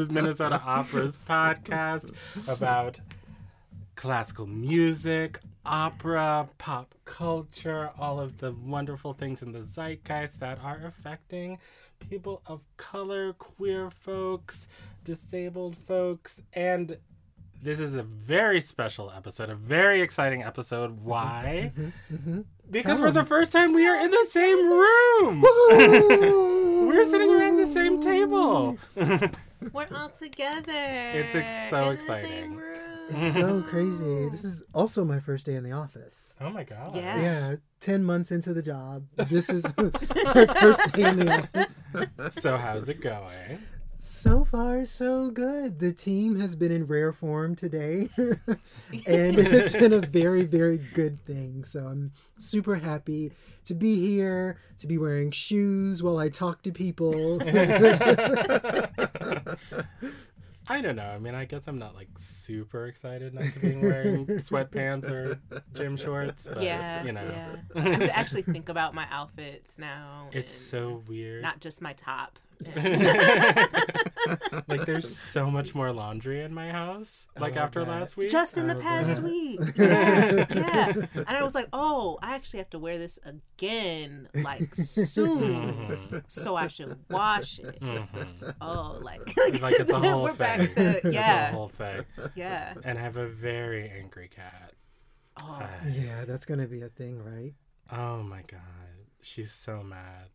is Minnesota Opera's podcast about classical music, opera, pop culture, all of the wonderful things in the zeitgeist that are affecting people of color, queer folks, disabled folks, and this is a very special episode, a very exciting episode. Why? Mm-hmm, mm-hmm, mm-hmm. Because Tell for the first time we are in the same room. We're sitting around the same table. We're all together. It's ex- so in the exciting. same room. It's so crazy. This is also my first day in the office. oh my god. Yeah. Yeah, 10 months into the job. This is my first day in the office. So how's it going? So far, so good. The team has been in rare form today, and it's been a very, very good thing. So I'm super happy to be here, to be wearing shoes while I talk to people. I don't know. I mean, I guess I'm not like super excited not to be wearing sweatpants or gym shorts, but yeah, you know, yeah. I have to actually think about my outfits now. it's so weird. not just my top. like there's so much more laundry in my house. Like Oh, after God. last week. Just in the past God. week. Yeah, yeah. And I was like, oh, I actually have to wear this again, like soon. Mhm. So I should wash it. Mhm. Oh, like, Like it's a whole we're thing. back to It's a yeah, whole thing. yeah. And I have a very angry cat. Oh, yeah, that's going to be a thing, right? Oh my god. She's so mad.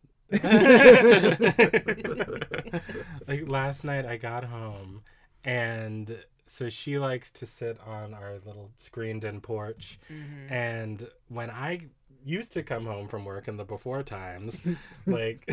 Like last night I got home and so she likes to sit on our little screened in porch mhm. and when I used to come home from work in the before times like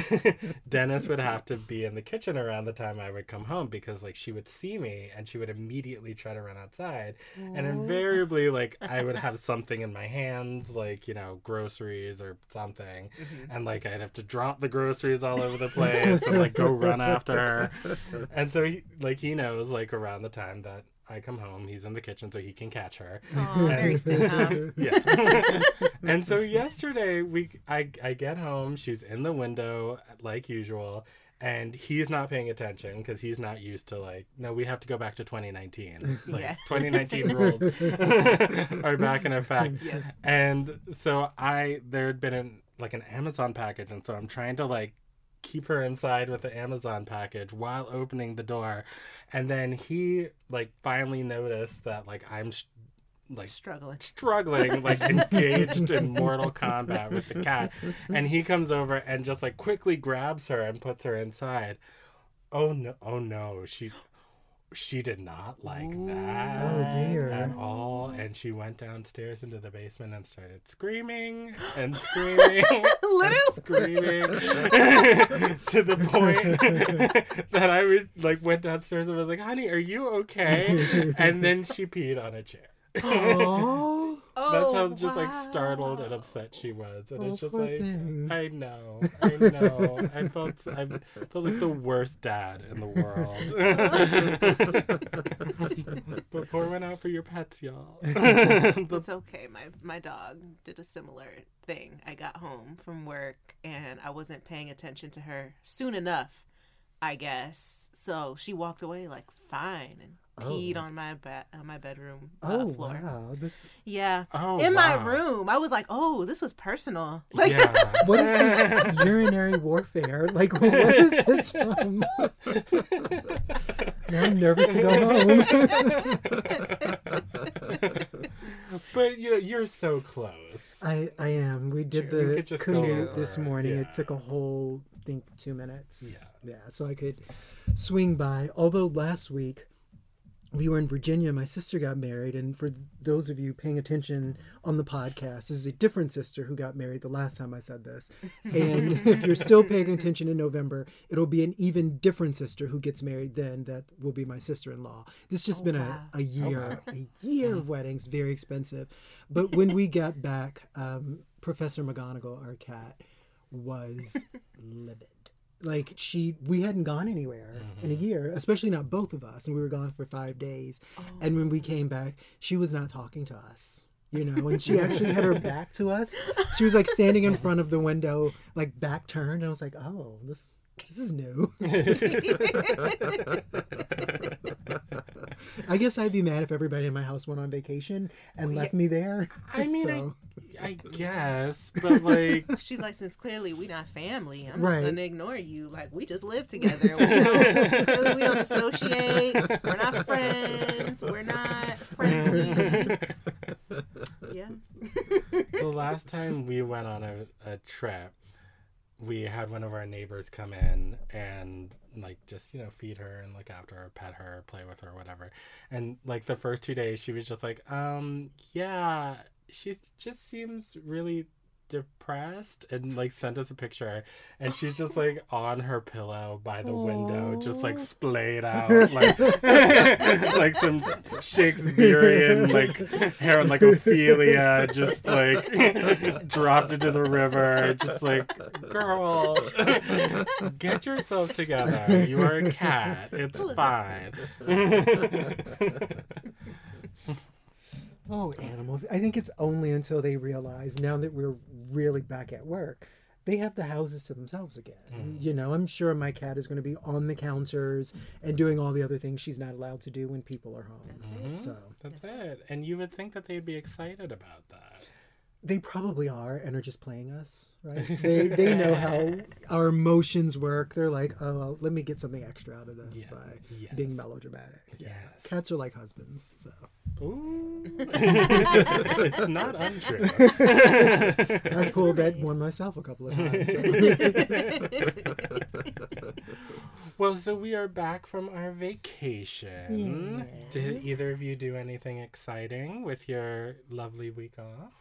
Dennis would have to be in the kitchen around the time I would come home because like she would see me and she would immediately try to run outside. And invariably like I would have something in my hands like you know groceries or something. Mhm. and like I'd have to drop the groceries all over the place and like go run after her. And so he like he knows like around the time that I come home he's in the kitchen so he can catch her Oh, very sitcom. yeah. and so yesterday we I I get home, she's in the window like usual, and he's not paying attention because he's not used to like no, we have to go back to 2019. Like Yeah. 2019 rules are back in effect. Yeah. And so I there had been an like an Amazon package and so I'm trying to like keep her inside with the Amazon package while opening the door. And then he like finally noticed that like I'm sh- like Struggling. struggling, like engaged in mortal combat with the cat. And he comes over and just like quickly grabs her and puts her inside. Oh no! Oh no! She she did not like oh, that Oh, dear. at all, and she went downstairs into the basement and started screaming and screaming. and screaming to the point that I like went downstairs and was like, "Honey, are you okay?" And then she peed on a chair. Aww. That's how Oh, just like startled and upset she was, and Oh, it's just like thing. I know, I know. I felt I felt like the worst dad in the world. but pour one out for your pets, y'all. It's okay. My my dog did a similar thing. I got home from work and I wasn't paying attention to her soon enough, I guess. So she walked away like fine and peed Oh. on my bed on my bedroom uh, Oh, floor. wow. This, Yeah. oh, In my room, I was like, "Oh, this was personal." Like, yeah. what is this urinary warfare? Like, what is this from? now I'm nervous to go home. but you know, you're so close. I, I am. We did You the could just go commute this morning. yeah. It took a whole, I think, two minutes. Yeah. Yeah, so I could swing by. Although last week we were in Virginia, my sister got married. And for those of you paying attention on the podcast, this is a different sister who got married the last time I said this. And if you're still paying attention in November, it'll be an even different sister who gets married then that will be my sister in law. This has just Oh, been wow. a, a year, a year of weddings, very expensive. But when we got back, um, Professor McGonagall, our cat, was livid. Like she, we hadn't gone anywhere in a mm-hmm. year, especially not both of us, and we were gone for five days. Oh. And when we came back, she was not talking to us. you know, and she actually had her back to us. She was like standing in front of the window, like back turned. And I was like, oh, this this is new. I guess I'd be mad if everybody in my house went on vacation and left me there. I mean, So- I, I guess, but like, She's like, since clearly we're not family, I'm Right. just gonna ignore you. Like we just live together. We don't, we don't associate. We're not friends. We're not friendly. Yeah. the last time we went on a, a trip, we had one of our neighbors come in and like just you know feed her and look after her, pet her, play with her, whatever. And like the first two days, she was just like, um, yeah, she just seems really depressed and like sent us a picture and she's just like on her pillow by the window just like splayed out like like some shakespearean like hair like ophelia just like dropped into the river just like girl get yourself together. You are a cat. It's fine Oh, animals. I think it's only until they realize now that we're really back at work, they have the houses to themselves again. Mm-hmm. You know, I'm sure my cat is going to be on the counters and doing all the other things she's not allowed to do when people are home. So that's it and you would think that they'd be excited about that they probably are and are just playing us, right? They, they know how our emotions work. They're like, oh, well, let me get something extra out of this Yeah. by being melodramatic. Yeah. Yes. Cats are like husbands. So Ooh. it's not untrue. I pulled that one myself a couple of times. so. well, so we are back from our vacation. Did either of you do anything exciting with your lovely week off?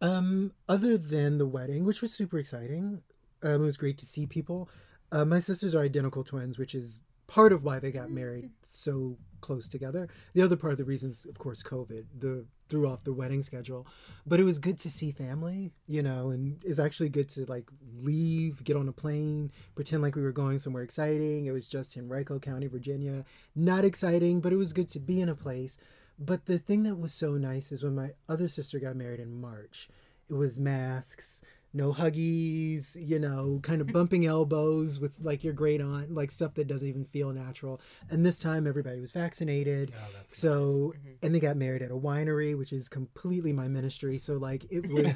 Um, other than the wedding, which was super exciting, um, it was great to see people. Uh, my sisters are identical twins, which is part of why they got married so close together. The other part of the reason is, of course, COVID. The threw off the wedding schedule, but it was good to see family, you know, and it's actually good to like leave, get on a plane, pretend like we were going somewhere exciting. It was just in Henrico County, Virginia. Not exciting, but it was good to be in a place. But the thing that was so nice is when my other sister got married in March, it was masks, no huggies, you know, kind of bumping elbows with like your great aunt, like stuff that doesn't even feel natural. And this time everybody was vaccinated. Oh, that's So, mm-hmm. and they got married at a winery, which is completely my ministry. So, like, it was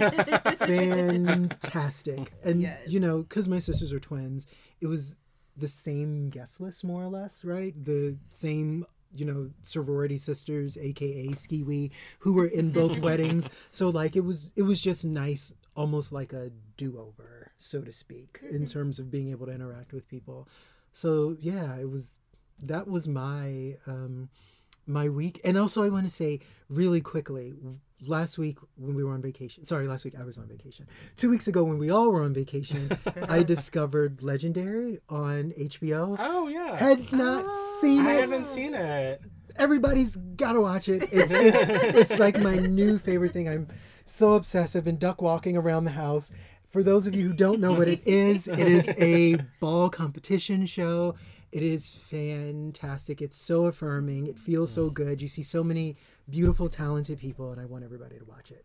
fantastic. And, Yes. you know, because my sisters are twins, it was the same guest list, more or less, right? The same, you know, sorority sisters, AKA Skiwi, who were in both weddings. So, like, it was, it was just nice, almost like a do over, so to speak, in terms of being able to interact with people. So, yeah, it was, that was my, um, my week. And also, I want to say really quickly last week when we were on vacation, sorry, last week I was on vacation. Two weeks ago when we all were on vacation, I discovered Legendary on HBO. Oh yeah. Had not seen I it. I haven't seen it. Everybody's got to watch it. It's, it's like my new favorite thing. I'm so obsessed. I've been duck walking around the house. For those of you who don't know what it is, it is a ball competition show. It is fantastic. It's so affirming. It feels so mm. good. You see so many beautiful, talented people, and I want everybody to watch it.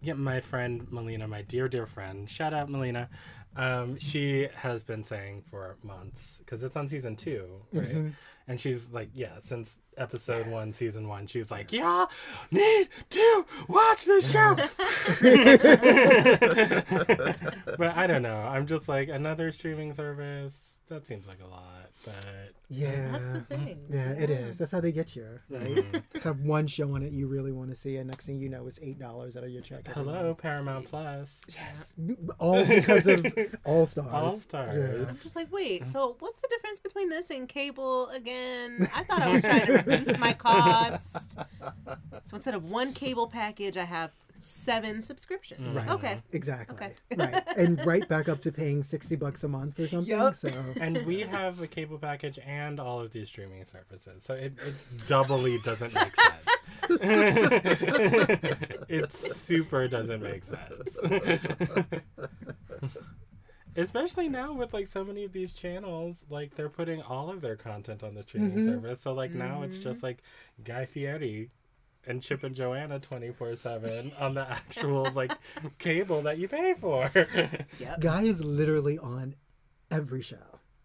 Yeah, my friend Melina, my dear, dear friend, shout out Melina. Um, she has been saying for months because it's on season two, right? And she's like, yeah, since episode one, season one, she's like, y'all need to watch this show. but I don't know. I'm just like another streaming service. That seems like a lot, but Yeah. That's the mm-hmm. thing. Yeah, it is. That's how they get you, right? Mm-hmm. Have one show on it you really want to see, and next thing you know, it's eight dollars out of your check. every hello, Paramount Plus. Yes. All because of All Stars. All Stars. I'm just like, wait, mm-hmm. so what's the difference between this and cable again? I thought I was trying to reduce my cost. So instead of one cable package, I have seven subscriptions. Right. Okay. Mm-hmm. Exactly. Okay. right. And right back up to paying 60 bucks a month or something. Yup. So, and we have a cable package and all of these streaming services, so it, it doubly doesn't make sense. it super doesn't make sense. Especially now with like so many of these channels, like they're putting all of their content on the streaming mm-hmm. service. So like now it's just like Guy Fieri and Chip and Joanna 24 7 on the actual like cable that you pay for. Yep. Guy is literally on every show,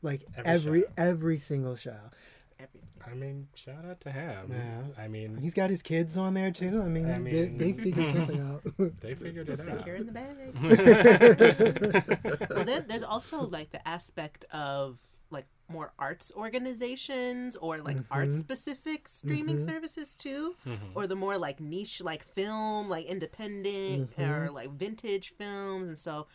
like Every every show. every, single show. Everything. I mean, shout out to him. Yeah. I mean, He's got his kids on there too. I mean, I they, mean- they figured something out. they figured it out. Secure in the bag. well, then there's also like the aspect of like more arts organizations or like mm-hmm. art specific streaming mm-hmm. services too, mm-hmm. or the more like niche like film, like independent or like vintage films, and so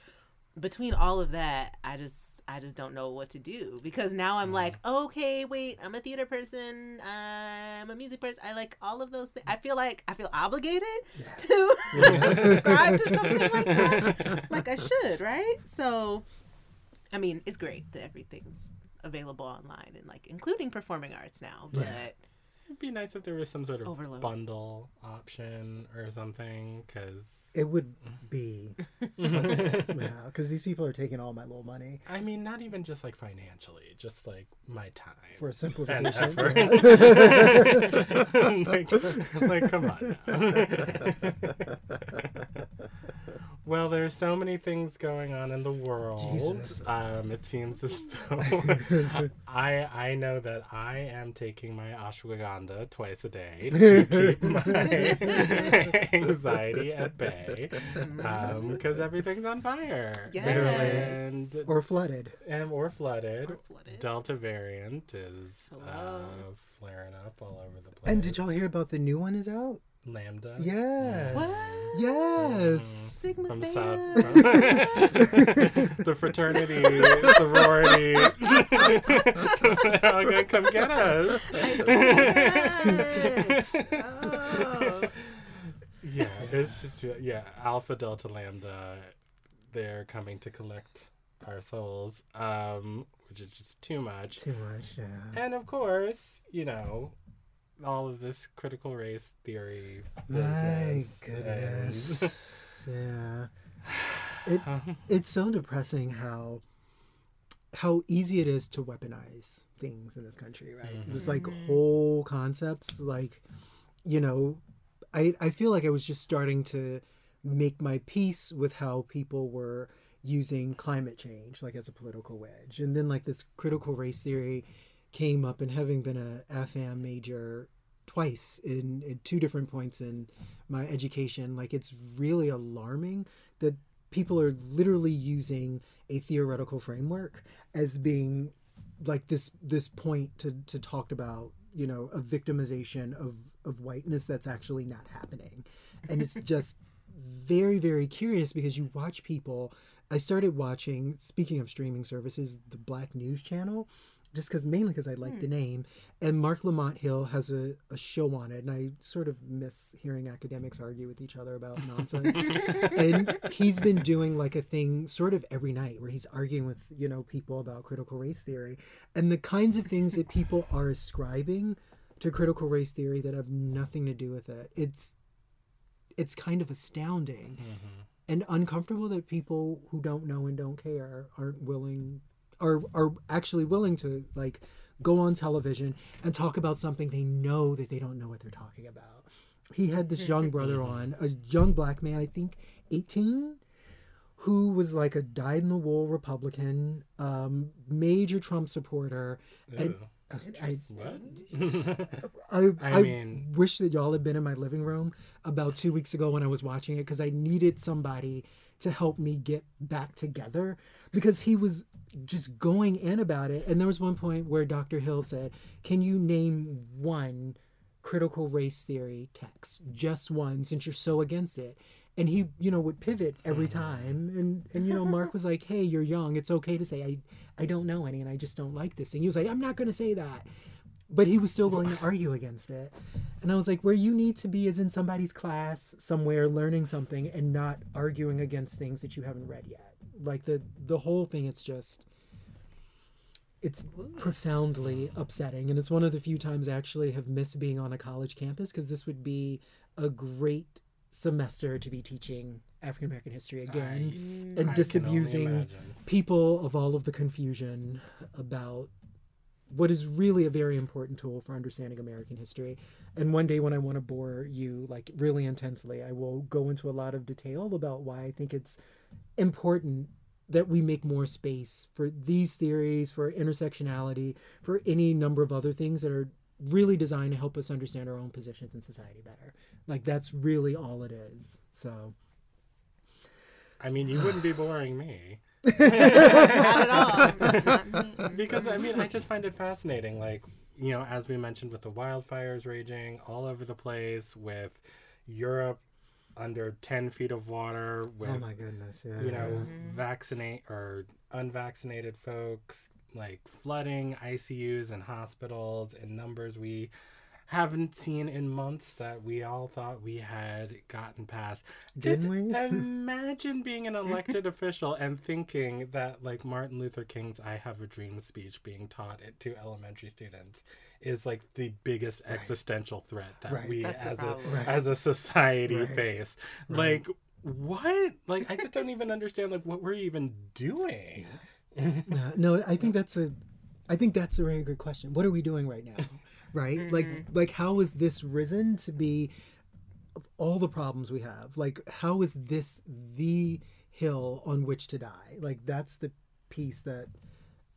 between all of that, I just I just don't know what to do because now I'm like, okay, wait, I'm a theater person, I'm a music person, I like all of those things. I feel like I feel obligated to subscribe to something like that, like I should, right? So, I mean, it's great that everything's available online and like including performing arts now, but It'd be nice if there was some sort of overload. bundle option or something, because it would be, yeah, because these people are taking all my little money I mean, not even just like financially, just like my time for and simplification. effort. yeah. like, like, come on. Now. well, there's so many things going on in the world. Um, it seems as though I I know that I am taking my ashwagandha twice a day to keep my anxiety at bay because everything's on fire. Yes. And or flooded. and or flooded. Or flooded. Delta variant is uh, flaring up all over the place. And did y'all hear about the new one is out? Lambda? Yes. what Yes. Sigma From Theta. South, the fraternity, sorority, they're all gonna come get us. Yes. Oh. Yeah, it's just yeah, Alpha Delta Lambda, they're coming to collect our souls, um, which is just too much. Too much. Yeah. And of course, you know, all of this critical race theory. My goodness. and- yeah. It it's so depressing how how easy it is to weaponize things in this country, right? Mm-hmm. There's like mm-hmm. whole concepts like you know, I I feel like I was just starting to make my peace with how people were using climate change like as a political wedge. And then like this critical race theory came up and having been a AFAM major twice in, in two different points in my education like it's really alarming that people are literally using a theoretical framework as being like this this point to to talk about you know a victimization of of whiteness that's actually not happening. And it's just very very curious because you watch people. I started watching speaking of streaming services the black news channel just because mainly because i like hmm. the name. And Marc Lamont Hill has a, a show on it and i sort of miss hearing academics argue with each other about nonsense. And he's been doing like a thing sort of every night where he's arguing with you know people about critical race theory. And the kinds of things that people are ascribing to critical race theory that have nothing to do with it it's it's kind of astounding. Mm-hmm. And uncomfortable that people who don't know and don't care aren't willing are are actually willing to like go on television and talk about something they know that they don't know what they're talking about. He had this young brother on, a young black man, I think 18, who was like a dyed in the wool Republican, um, major Trump supporter. And Ew. I, What? I, I I mean- wish that y'all had been in my living room about two weeks ago when I was watching it because I needed somebody to help me get back together because he was just going in about it. And there was one point where Dr. Hill said, Can you name one critical race theory text? Just one, since you're so against it. And he, you know, would pivot every mm. time. And, and you know, Marc was like, Hey, you're young. It's okay to say, I, I don't know any and I just don't like this thing. He was like, I'm not going to say that but he was still willing to argue against it. And I was like, where you need to be is in somebody's class somewhere learning something and not arguing against things that you haven't read yet. Like the the whole thing it's just it's profoundly upsetting and it's one of the few times I actually have missed being on a college campus because this would be a great semester to be teaching African American history again I and only disabusing people of all of the confusion about what is really a very important tool for understanding American history. And one day when I want to bore you like really intensely, I will go into a lot of detail about why I think it's important that we make more space for these theories, for intersectionality, for any number of other things that are really designed to help us understand our own positions in society better. Like that's really all it is. So I mean, you wouldn't be boring me. Not at all. because I mean, I just find it fascinating. Like, you know, as we mentioned with the wildfires raging all over the place, with Europe under 10 feet of water, oh with, oh my goodness, yeah. you know, mm-hmm. vaccinate or unvaccinated folks, like flooding ICUs and hospitals in numbers we haven't seen in months that we all thought we had gotten past. Just Didn't we? imagine being an elected official and thinking that like Martin Luther King's I Have a Dream speech being taught it to elementary students is like the biggest existential threat that Right. we That's as a. Right. as a society Right. face. Right. Like what? Like I just don't even understand like what we're even doing. No, no, I think that's a, I think that's a very good question. What are we doing right now? Right? Like, mm-hmm. like how is this risen to be of all the problems we have? Like, how is this the hill on which to die? Like, that's the piece that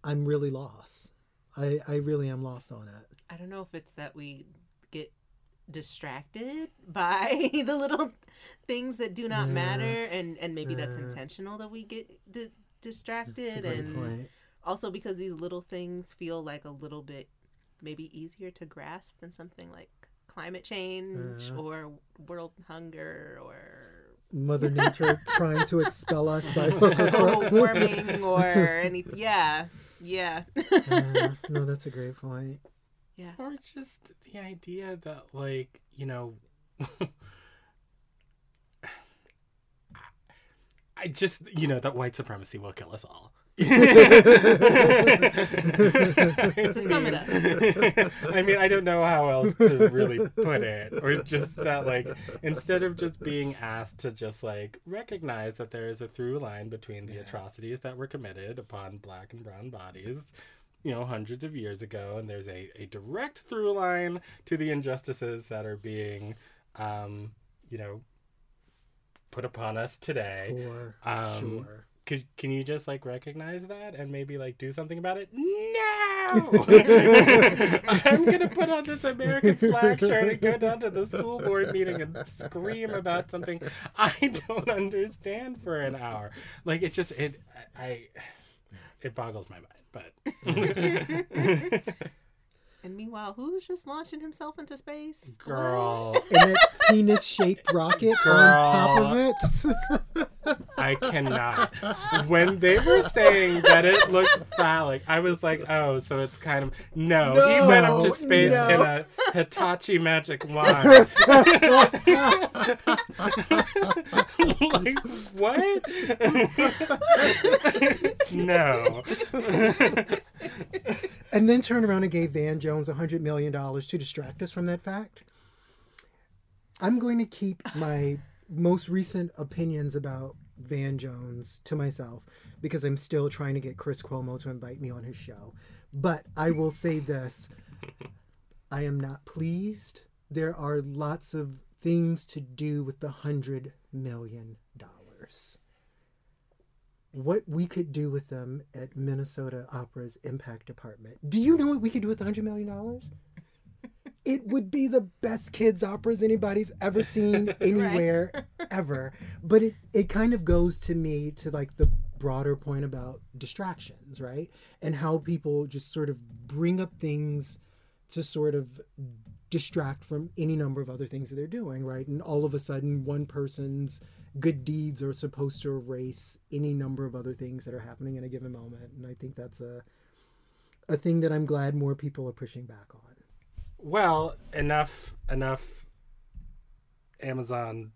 I'm really lost. I, I really am lost on it. I don't know if it's that we get distracted by the little things that do not Yeah. matter and and maybe that's intentional that we get di- distracted and point. also because these little things feel like a little bit maybe easier to grasp than something like climate change Yeah. or world hunger or Mother Nature trying to expel us by or global warming or any yeah yeah Uh, no, that's a great point. yeah Or just the idea that, like, you know, I just, you know, that white supremacy will kill us all. to sum it up. I mean, I don't know how else to really put it. Or just that, like, instead of just being asked to just, like, recognize that there is a through line between the atrocities that were committed upon black and brown bodies, you know, hundreds of years ago, and there's a, a direct through line to the injustices that are being, um, you know, put upon us today. For Um, sure. Could, can you just like recognize that and maybe like do something about it? No! I'm gonna put on this American flag shirt and go down to the school board meeting and scream about something I don't understand for an hour. Like it just it I it boggles my mind, but and meanwhile who's just launching himself into space What? and girl, that penis shaped rocket on top of it. I cannot. When they were saying that it looked phallic, I was like, oh, so it's kind of no. he went up to space no. in a Hitachi magic wand. like what? no. and then turned around and gave Van Jones a hundred million dollars to distract us from that fact. I'm going to keep my most recent opinions about Van Jones to myself because I'm still trying to get Chris Cuomo to invite me on his show. But I will say this I am not pleased. There are lots of things to do with the hundred million dollars. What we could do with them at Minnesota Opera's Impact Department. Do you know what we could do with the hundred million dollars? It would be the best kids operas anybody's ever seen anywhere ever. But it, it kind of goes to me to like the broader point about distractions, right? And how people just sort of bring up things to sort of distract from any number of other things that they're doing, right? And all of a sudden, one person's good deeds are supposed to erase any number of other things that are happening in a given moment. And I think that's a a thing that I'm glad more people are pushing back on. Well, enough enough Amazon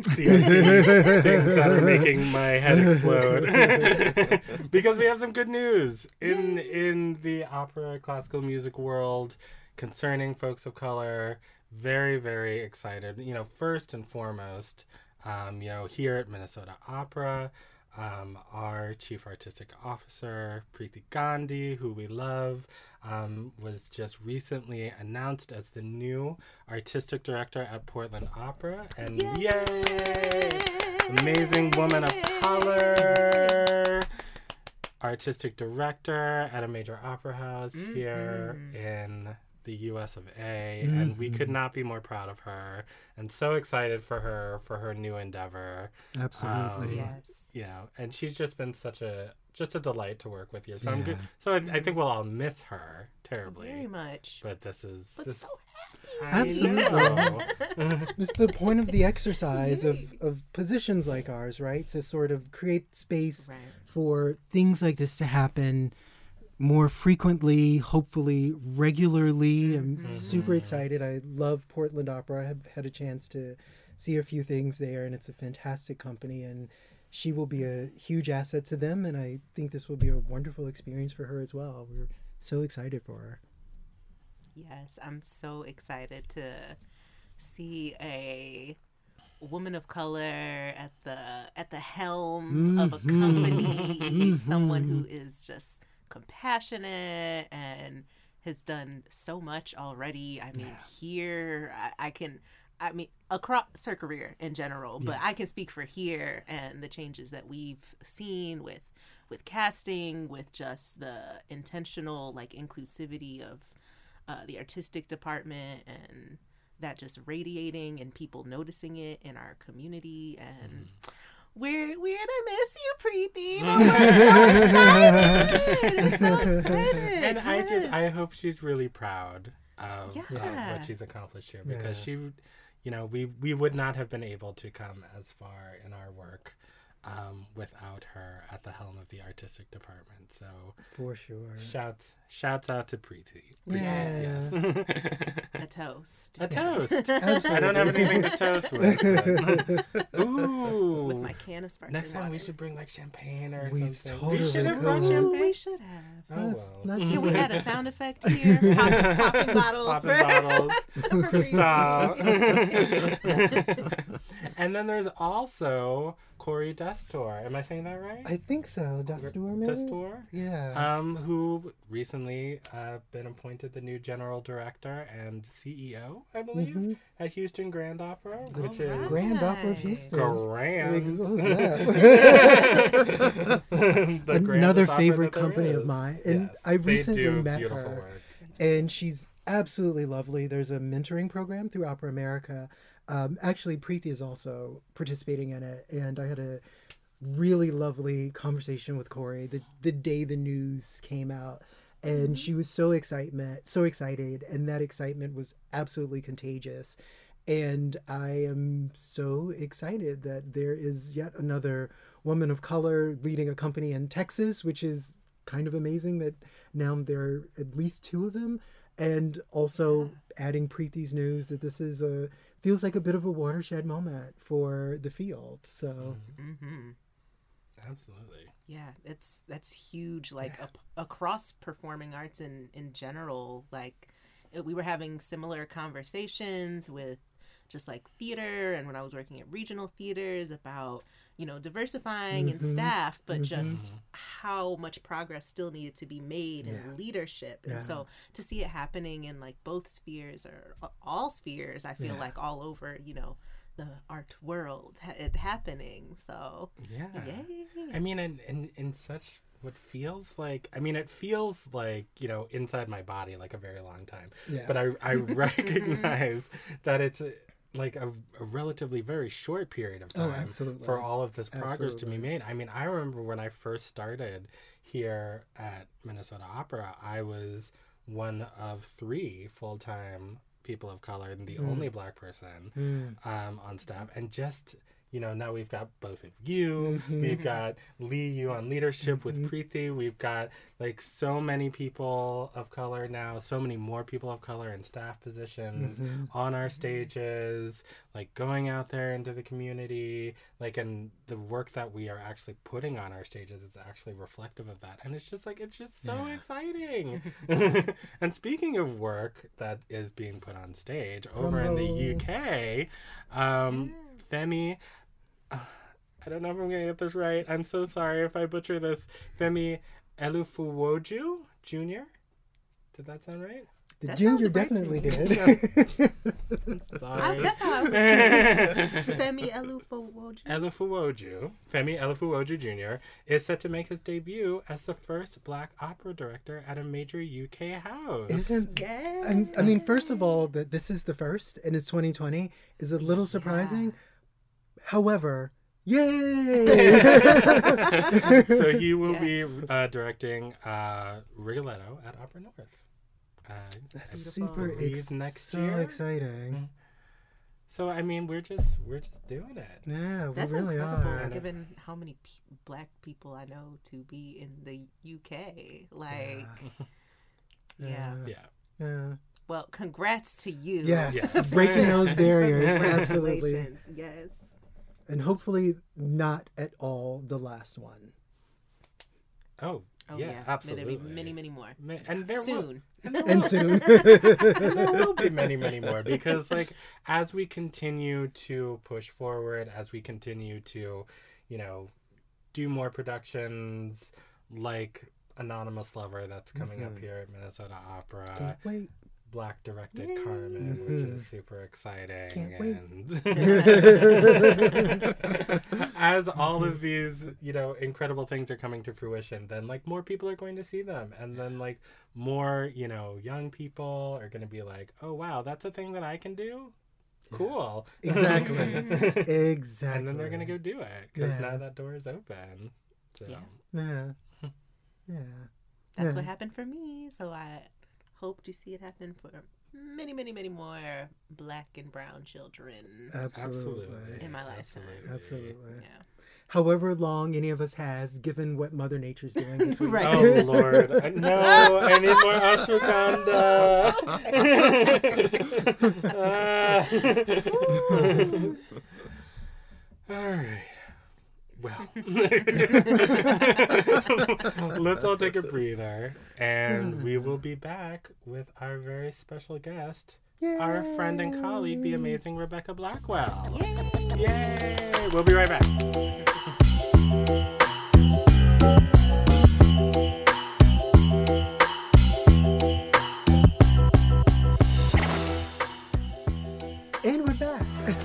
things that are making my head explode. because we have some good news in in the opera classical music world concerning folks of color. Very, very excited. You know, first and foremost, um, you know, here at Minnesota Opera, um, our chief artistic officer, Priti Gandhi, who we love, um, was just recently announced as the new artistic director at Portland Opera. And yay! Amazing woman of color, artistic director at a major opera house here in the US of A. And we could not be more proud of her and so excited for her for her new endeavor. Absolutely. Um, Yes. You know, and she's just been such a just a delight to work with you. So I'm good. So I, I think we'll all miss her terribly. Very much. But this is But this, so I Absolutely. know. It's the point of the exercise of, of positions like ours, right? To sort of create space Right. for things like this to happen more frequently, hopefully regularly. Mm-hmm. I'm mm-hmm. super excited. I love Portland Opera. I have had a chance to see a few things there, and it's a fantastic company. And she will be a huge asset to them, and I think this will be a wonderful experience for her as well. We're so excited for her. Yes, I'm so excited to see a woman of color at the at the helm of a mm-hmm. company, someone who is just compassionate and has done so much already. I mean, here I, I can I mean across her career in general, but I can speak for here and the changes that we've seen with with casting, with just the intentional like inclusivity of uh, the artistic department and that just radiating and people noticing it in our community and we're we're gonna miss you Priti. But we're so excited. We're so excited. And I just I hope she's really proud of, of what she's accomplished here because Yeah. she, you know, we we would not have been able to come as far in our work um, without her at the helm of the artistic department. So For sure. shouts shouts out to Priti. Yeah. a toast A toast. Absolutely. I don't have anything to toast with. but- Ooh. with my can of sparkling Next time we should bring like champagne or We something. totally we should have brought champagne. we should have Oh That's well. not can we add a sound effect here Pop, popping bottles Popping for- bottles. for Crystal. Priti. and then there's also Khori Destor. Am I saying that right? I think so. Dustor, maybe? Destor? Yeah. Um, who recently uh, been appointed the new general director and CEO, I believe, at Houston Grand Opera, which is Alright. Grand Opera of Houston. grand. Oh, yes. The Another favorite that there company of mine. And Yes, I they recently do met beautiful her. work. and she's absolutely lovely. There's a mentoring program through Opera America. Um, actually, Priti is also participating in it, and I had a really lovely conversation with Khori the the day the news came out, and she was so excitement, so excited, and that excitement was absolutely contagious. And I am so excited that there is yet another woman of color leading a company in Texas, which is kind of amazing that now there are at least two of them. And also adding Priti's news that this is a feels like a bit of a watershed moment for the field. So Mhm. Absolutely. Yeah, it's that's huge. Like ap- across performing arts in in general, like it- we were having similar conversations with just like theater, and when I was working at regional theaters about you know diversifying in mm-hmm. staff, but mm-hmm. just how much progress still needed to be made Yeah. in leadership, and Yeah. so to see it happening in like both spheres or all spheres, I feel Yeah. like all over you know the art world, it happening. So Yeah. yay. I mean, in, in in such what feels like I mean, it feels like you know inside my body like a very long time. Yeah. But I I recognize that it's like a, a relatively very short period of Oh, time absolutely. for all of this progress to be made. I mean, I remember when I first started here at Minnesota Opera, I was one of three full time people of color and the Mm. only black person um, on staff. And just, you know, now we've got both of you. Mm-hmm. We've got Lee, you on leadership with Priti. We've got like so many people of color now, so many more people of color in staff positions Mm-hmm. on our stages, like going out there into the community, like, and the work that we are actually putting on our stages is actually reflective of that. And it's just like, it's just so exciting. and speaking of work that is being put on stage over in the UK, um, Femi, uh, I don't know if I'm gonna get this right. I'm so sorry if I butcher this. Femi Elufowoju Jr. Did that sound right? The That ginger sounds right definitely did. I, Sorry. that's how I was saying. Femi Elufowoju. Elufuwoju, Femi Elufowoju Jr., is set to make his debut as the first black opera director at a major UK house. Isn't Yeah. I, I mean, first of all, that this is the first and it's 2020 is a little surprising. However, yay! so he will Yeah. be uh, directing uh, Rigoletto at Opera North. Uh, That's super Believe ex- next so year? exciting. so I mean, we're just we're just doing it. Yeah, we That's really incredible, are. given how many pe- black people I know to be in the UK. Like, yeah. Yeah. Yeah. Well, congrats to you. Yes, Yes. breaking those barriers, absolutely, Yes. And hopefully not at all the last one. Oh, Oh yeah, yeah, absolutely. Many, many, many more. Ma- And there will, Soon. and there And soon, and there will be many, many more because, like, as we continue to push forward, as we continue to, you know, do more productions like Anonymous Lover that's coming up Mhm. here at Minnesota Opera, can't wait. Black directed Carmen, which is mm-hmm. super exciting. Can't wait. and as all of these, you know, incredible things are coming to fruition, then like more people are going to see them. And then like more, you know, young people are gonna be like, Oh wow, that's a thing that I can do? Cool. Exactly, exactly. and then they're gonna go do it. Because Yeah. now that door is open. So Yeah. Yeah, yeah. That's Yeah. what happened for me. So I hope to see it happen for many, many, many more black and brown children Absolutely. absolutely. in my lifetime. Absolutely. Yeah. However long any of us has, given what Mother Nature's doing this week. Right. Oh Lord! I- No, I need more ashwagandha. Ah. all right. Well, let's all take a breather, and we will be back with our very special guest, our friend and colleague, the amazing Rebecca Blackwell. Yay. Yay! We'll be right back.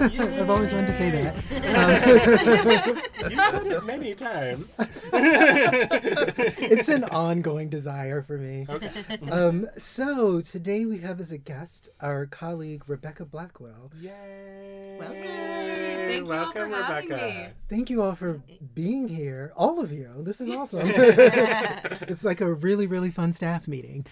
Back. I've always wanted to say that. You said it many times. It's an ongoing desire for me. Okay. Um, so today we have as a guest our colleague Rebecca Blackwell. Yay! Welcome. Thank you all Welcome, for Rebecca. me. Thank you all for being here, all of you. This is awesome. it's like a really, really fun staff meeting.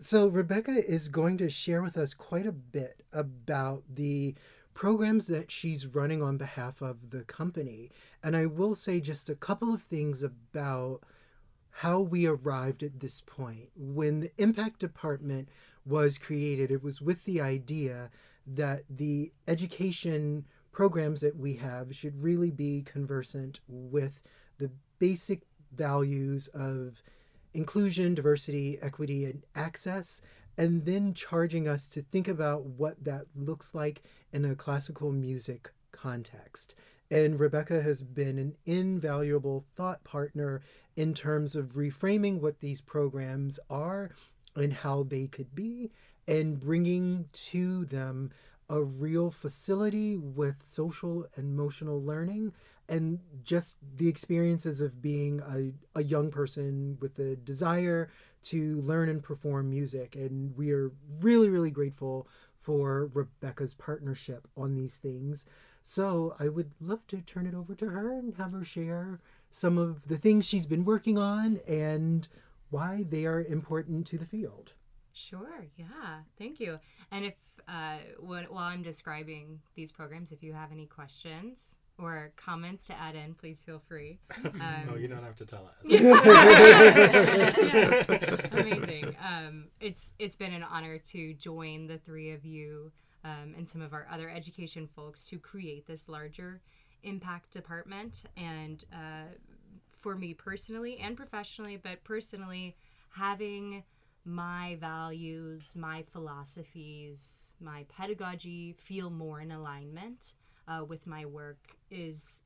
So, Rebecca is going to share with us quite a bit about the programs that she's running on behalf of the company. And I will say just a couple of things about how we arrived at this point. When the impact department was created, it was with the idea that the education programs that we have should really be conversant with the basic values of inclusion, diversity, equity, and access, and then charging us to think about what that looks like in a classical music context. And Rebecca has been an invaluable thought partner in terms of reframing what these programs are and how they could be, and bringing to them a real facility with social and emotional learning and just the experiences of being a, a young person with the desire to learn and perform music. And we are really, really grateful for Rebecca's partnership on these things. So I would love to turn it over to her and have her share some of the things she's been working on and why they are important to the field. Sure. Yeah. Thank you. And if uh, while I'm describing these programs, if you have any questions or comments to add in, please feel free. Um, no, you don't have to tell us. Amazing. Um, it's it's been an honor to join the three of you um, and some of our other education folks to create this larger impact department. And uh, for me personally and professionally, but personally, having my values, my philosophies, my pedagogy feel more in alignment uh, with my work is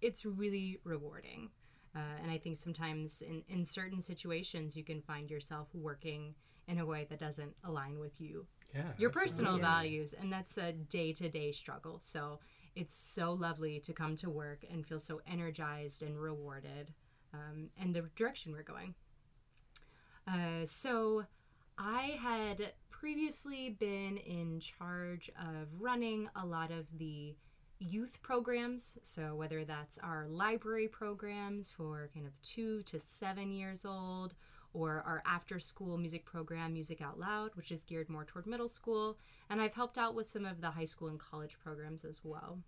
it's really rewarding. Uh, and I think sometimes in, in certain situations, you can find yourself working in a way that doesn't align with you, Yeah. your personal absolutely. values. And that's a day to day struggle. So it's so lovely to come to work and feel so energized and rewarded um, and the direction we're going. Uh, so I had previously been in charge of running a lot of the youth programs. So, whether that's our library programs for kind of two to seven years old, or our after school music program, Music Out Loud, which is geared more toward middle school. And I've helped out with some of the high school and college programs as well.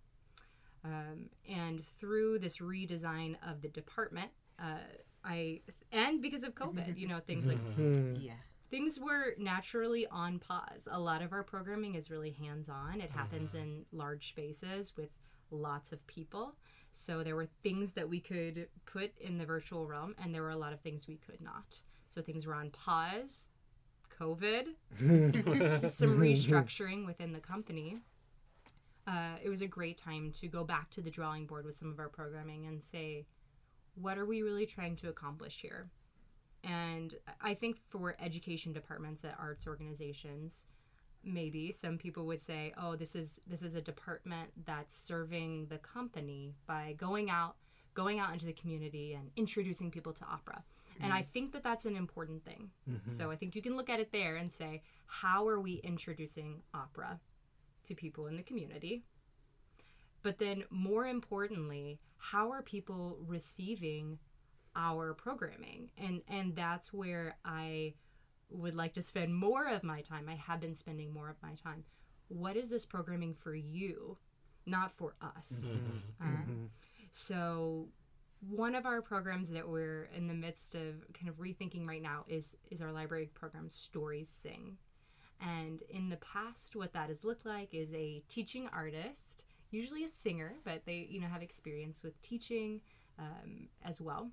Um, and through this redesign of the department, uh, I and because of COVID, you know, things like Yeah. Things were naturally on pause. A lot of our programming is really hands on. It happens in large spaces with lots of people. So there were things that we could put in the virtual realm, and there were a lot of things we could not. So things were on pause, COVID, some restructuring within the company. Uh, it was a great time to go back to the drawing board with some of our programming and say, what are we really trying to accomplish here? And I think for education departments at arts organizations, maybe some people would say, "Oh, this is this is a department that's serving the company by going out going out into the community and introducing people to opera." And I mm-hmm. think that that's an important thing. Mm-hmm. So I think you can look at it there and say, "How are we introducing opera to people in the community?" But then more importantly, how are people receiving our programming. And and that's where i would like to spend more of my time i have been spending more of my time. What is this programming for you not for us? Uh, so one of our programs that we're in the midst of kind of rethinking right now is is our library program stories sing. And in the past what that has looked like is a teaching artist usually a singer but they you know have experience with teaching um, as well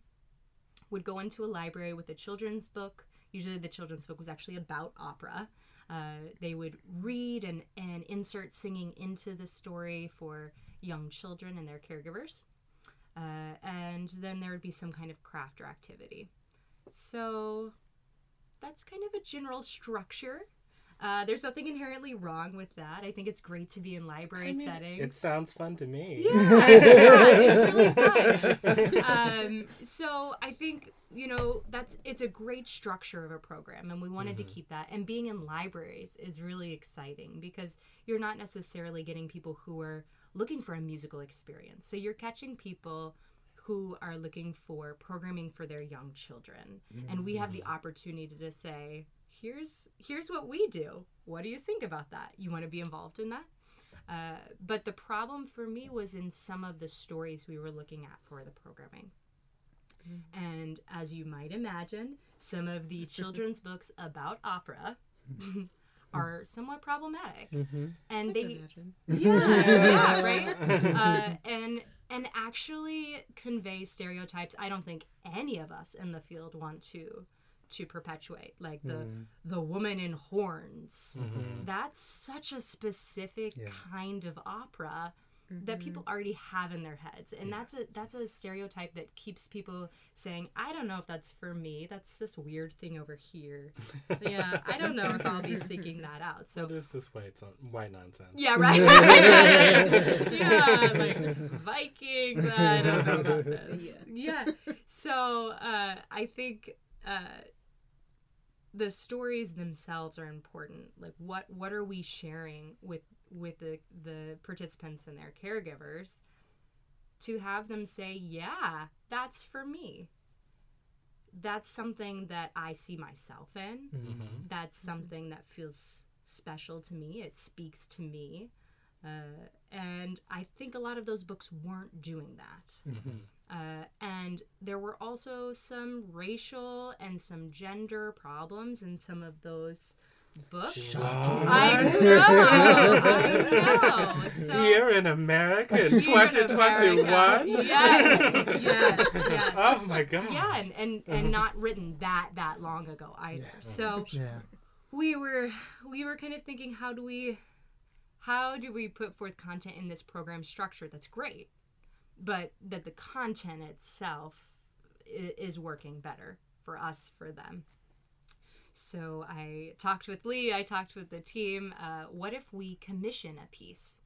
would go into a library with a children's book. Usually, the children's book was actually about opera. Uh, they would read and, and insert singing into the story for young children and their caregivers. Uh, and then there would be some kind of craft or activity. So that's kind of a general structure. Uh, there's nothing inherently wrong with that. I think it's great to be in library settings. It sounds fun to me. Yeah, yeah, it's really fun. Um, so I think you know that's it's a great structure of a program, and we wanted to keep that. And being in libraries is really exciting because you're not necessarily getting people who are looking for a musical experience. So you're catching people who are looking for programming for their young children, and we have the opportunity to say. Here's here's what we do. What do you think about that? You want to be involved in that? Uh, but the problem for me was in some of the stories we were looking at for the programming. And as you might imagine, some of the children's books about opera are somewhat problematic. And they yeah, yeah, right? Uh, and and actually convey stereotypes I don't think any of us in the field want to to perpetuate like the the woman in horns. That's such a specific kind of opera that people already have in their heads. And that's a that's a stereotype that keeps people saying i don't know if that's for me. That's this weird thing over here. Yeah i don't know if i'll be seeking that out. So What is this white, son- white nonsense? yeah, right. yeah, like Vikings. I don't know about this. Yeah. So uh, I think uh, the stories themselves are important. Like, what what are we sharing with with the the participants and their caregivers to have them say, "Yeah, that's for me." That's something that I see myself in mm-hmm. that's something that feels special to me. It speaks to me. Uh, and I think a lot of those books weren't doing that. Uh, and there were also some racial and some gender problems in some of those books. I know, I know. So, Here in America in 2021? Yes, yes, yes. Oh my god. Yeah, and, and, and not written that that long ago either. So Yeah. we were we were kind of thinking how do we how do we put forth content in this program structure that's great, but that the content itself is working better for us, for them. So I talked with Lee, I talked with the team. Uh, what if we commission a piece?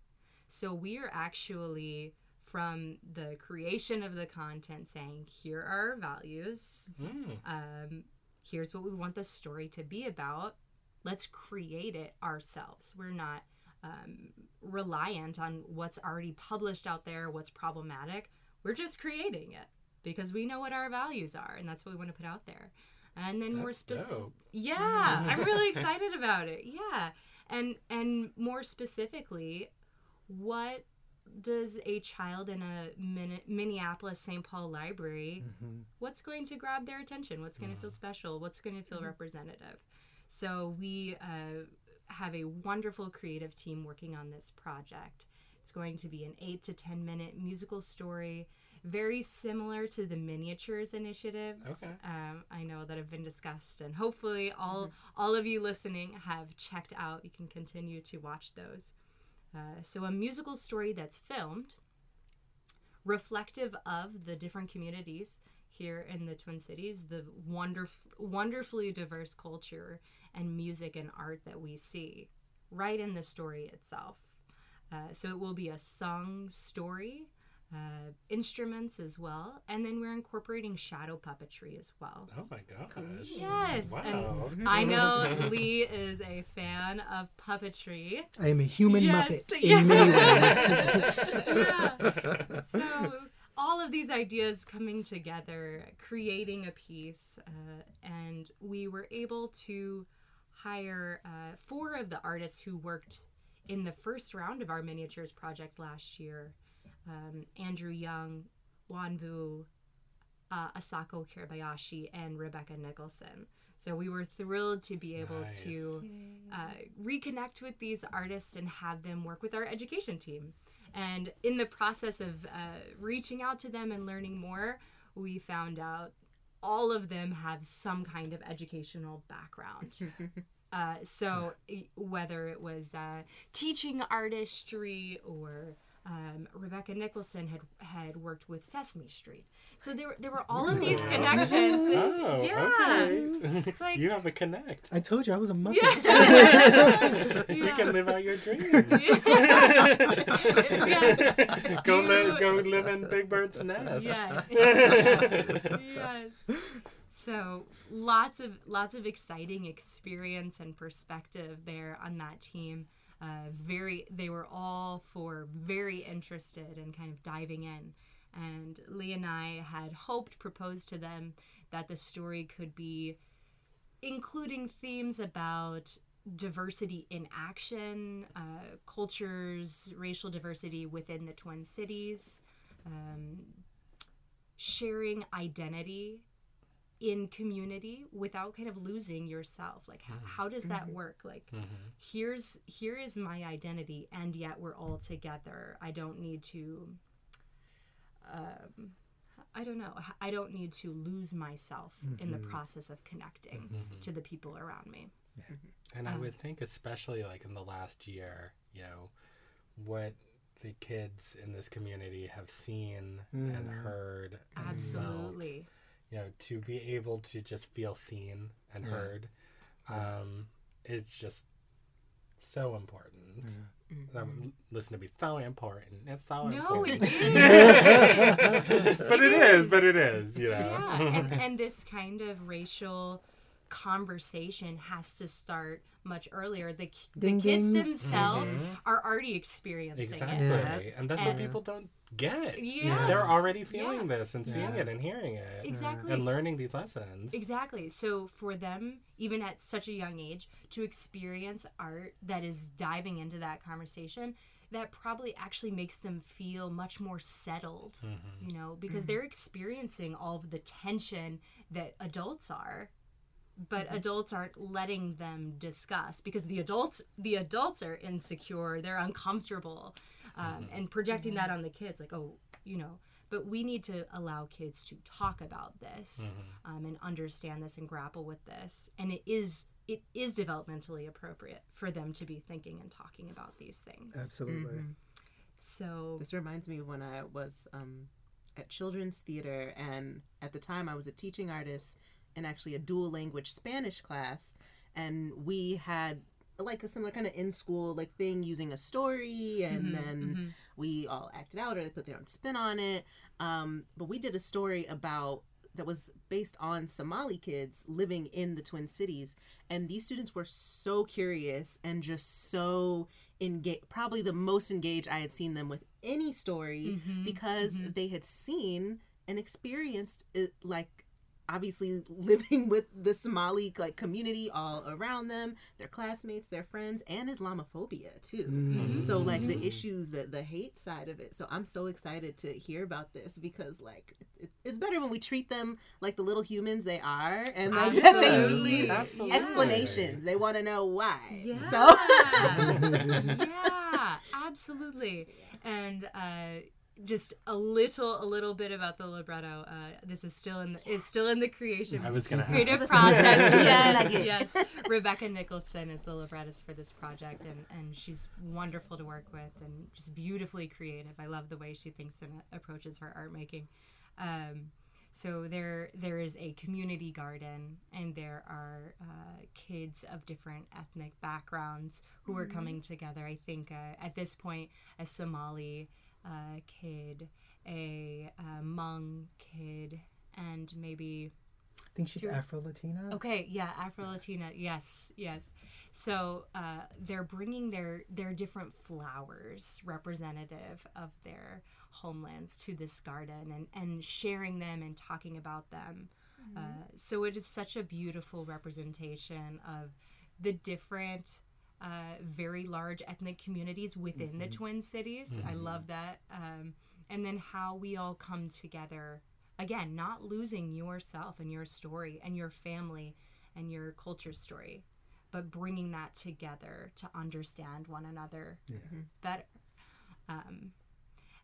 So we are actually from the creation of the content saying, here are our values. Mm. Um, here's what we want the story to be about. Let's create it ourselves. We're not um, reliant on what's already published out there, what's problematic. We're just creating it because we know what our values are, and that's what we want to put out there. And then more specific. Yeah, I'm really excited about it. Yeah, and and more specifically, what does a child in a Min- Minneapolis St. Paul library? What's going to grab their attention? What's going to feel special? What's going to feel representative? So we uh, have a wonderful creative team working on this project. It's going to be an eight to ten minute musical story, very similar to the miniatures initiatives. Okay. Um, I know that have been discussed, and hopefully all all of you listening have checked out. You can continue to watch those. Uh, so a musical story that's filmed, reflective of the different communities here in the Twin Cities, the wonderf- wonderfully diverse culture and music and art that we see right in the story itself. Uh, so it will be a sung story, uh, instruments as well, and then we're incorporating shadow puppetry as well. Oh my gosh. Yes, Wow. and I know Lee is a fan of puppetry. I am a human Yes, muppet yeah. in many ways. yeah. So all of these ideas coming together, creating a piece, uh, and we were able to hire uh, four of the artists who worked in the first round of our miniatures project last year: um, Andrew Young, Wan Vu, uh, Asako Hirabayashi, and Rebecca Nicholson. So we were thrilled to be able Nice. to uh, reconnect with these artists and have them work with our education team. And in the process of uh, reaching out to them and learning more, we found out all of them have some kind of educational background. Uh, so i- whether it was uh, teaching artistry or um, Rebecca Nicholson had had worked with Sesame Street, so there were- there were all of these connections. It's- Oh, yeah, okay. it's like you have a connect. I told you I was a muppet. yeah. You can live out your dreams. yes. go You- live, go live in Big Bird's nest. Yes. yes. So lots of lots of exciting experience and perspective there on that team. Uh, very, they were all for very interested in kind of diving in. And Lee and I had hoped, proposed to them that the story could be including themes about diversity in action, uh, cultures, racial diversity within the Twin Cities, um, sharing identity in community without kind of losing yourself. Like how, mm-hmm. how does that mm-hmm. work? Like mm-hmm. here's here is my identity and yet we're all together. I don't need to um i don't know i don't need to lose myself in the process of connecting to the people around me. And I would think, especially like in the last year, you know, what the kids in this community have seen and heard and absolutely. felt, you know, to be able to just feel seen and heard, um, is just so important. Um, listen to me, so important. It's so no important. it is but it is, but it is, you know. yeah and, and this kind of racial conversation has to start much earlier the, ki- the Ding, kids ding. themselves are already experiencing Exactly. it And that's what people don't get. Yes. They're already feeling Yeah. this and seeing Yeah. it and hearing it. exactly And learning these lessons. Exactly. So for them, even at such a young age, to experience art that is diving into that conversation, that probably actually makes them feel much more settled, Mm-hmm. you know, because they're experiencing all of the tension that adults are. But adults aren't letting them discuss because the adults the adults are insecure, they're uncomfortable, um, and projecting that on the kids, like, oh, you know. But we need to allow kids to talk about this um, and understand this and grapple with this. And it is it is developmentally appropriate for them to be thinking and talking about these things. Absolutely. So This reminds me of when I was um, at children's theater, and at the time I was a teaching artist in actually a dual language Spanish class, and we had like a similar kind of in school like thing using a story, and mm-hmm, then mm-hmm. we all acted out or they put their own spin on it. Um, but we did a story about that was based on Somali kids living in the Twin Cities, and these students were so curious and just so engaged. Probably the most engaged I had seen them with any story mm-hmm, because they had seen and experienced it, like obviously living with the Somali like community all around them, their classmates, their friends, and Islamophobia too. So like the issues that the hate side of it. So I'm so excited to hear about this because like it, it's better when we treat them like the little humans they are, and like that they need Absolutely. explanations. They want to know why. Yeah. So yeah, absolutely. And uh, just a little, a little bit about the libretto. Uh, this is still in the, is still in the creation I was gonna creative ask. process. yes, yes. Rebecca Nicholson is the librettist for this project, and and she's wonderful to work with and just beautifully creative. I love the way she thinks and approaches her art making. Um, so there there is a community garden, and there are uh, kids of different ethnic backgrounds who are coming together. I think uh, at this point, a Somali uh, kid, a uh, Hmong kid, and maybe I think she's Afro Latina. Okay, yeah, Afro Latina. Yes, yes. So uh, they're bringing their their different flowers, representative of their homelands, to this garden and and sharing them and talking about them. Uh, so it is such a beautiful representation of the different. Uh, very large ethnic communities within the Twin Cities. I love that. Um, and then how we all come together again not losing yourself and your story and your family and your culture story but bringing that together to understand one another better. Um,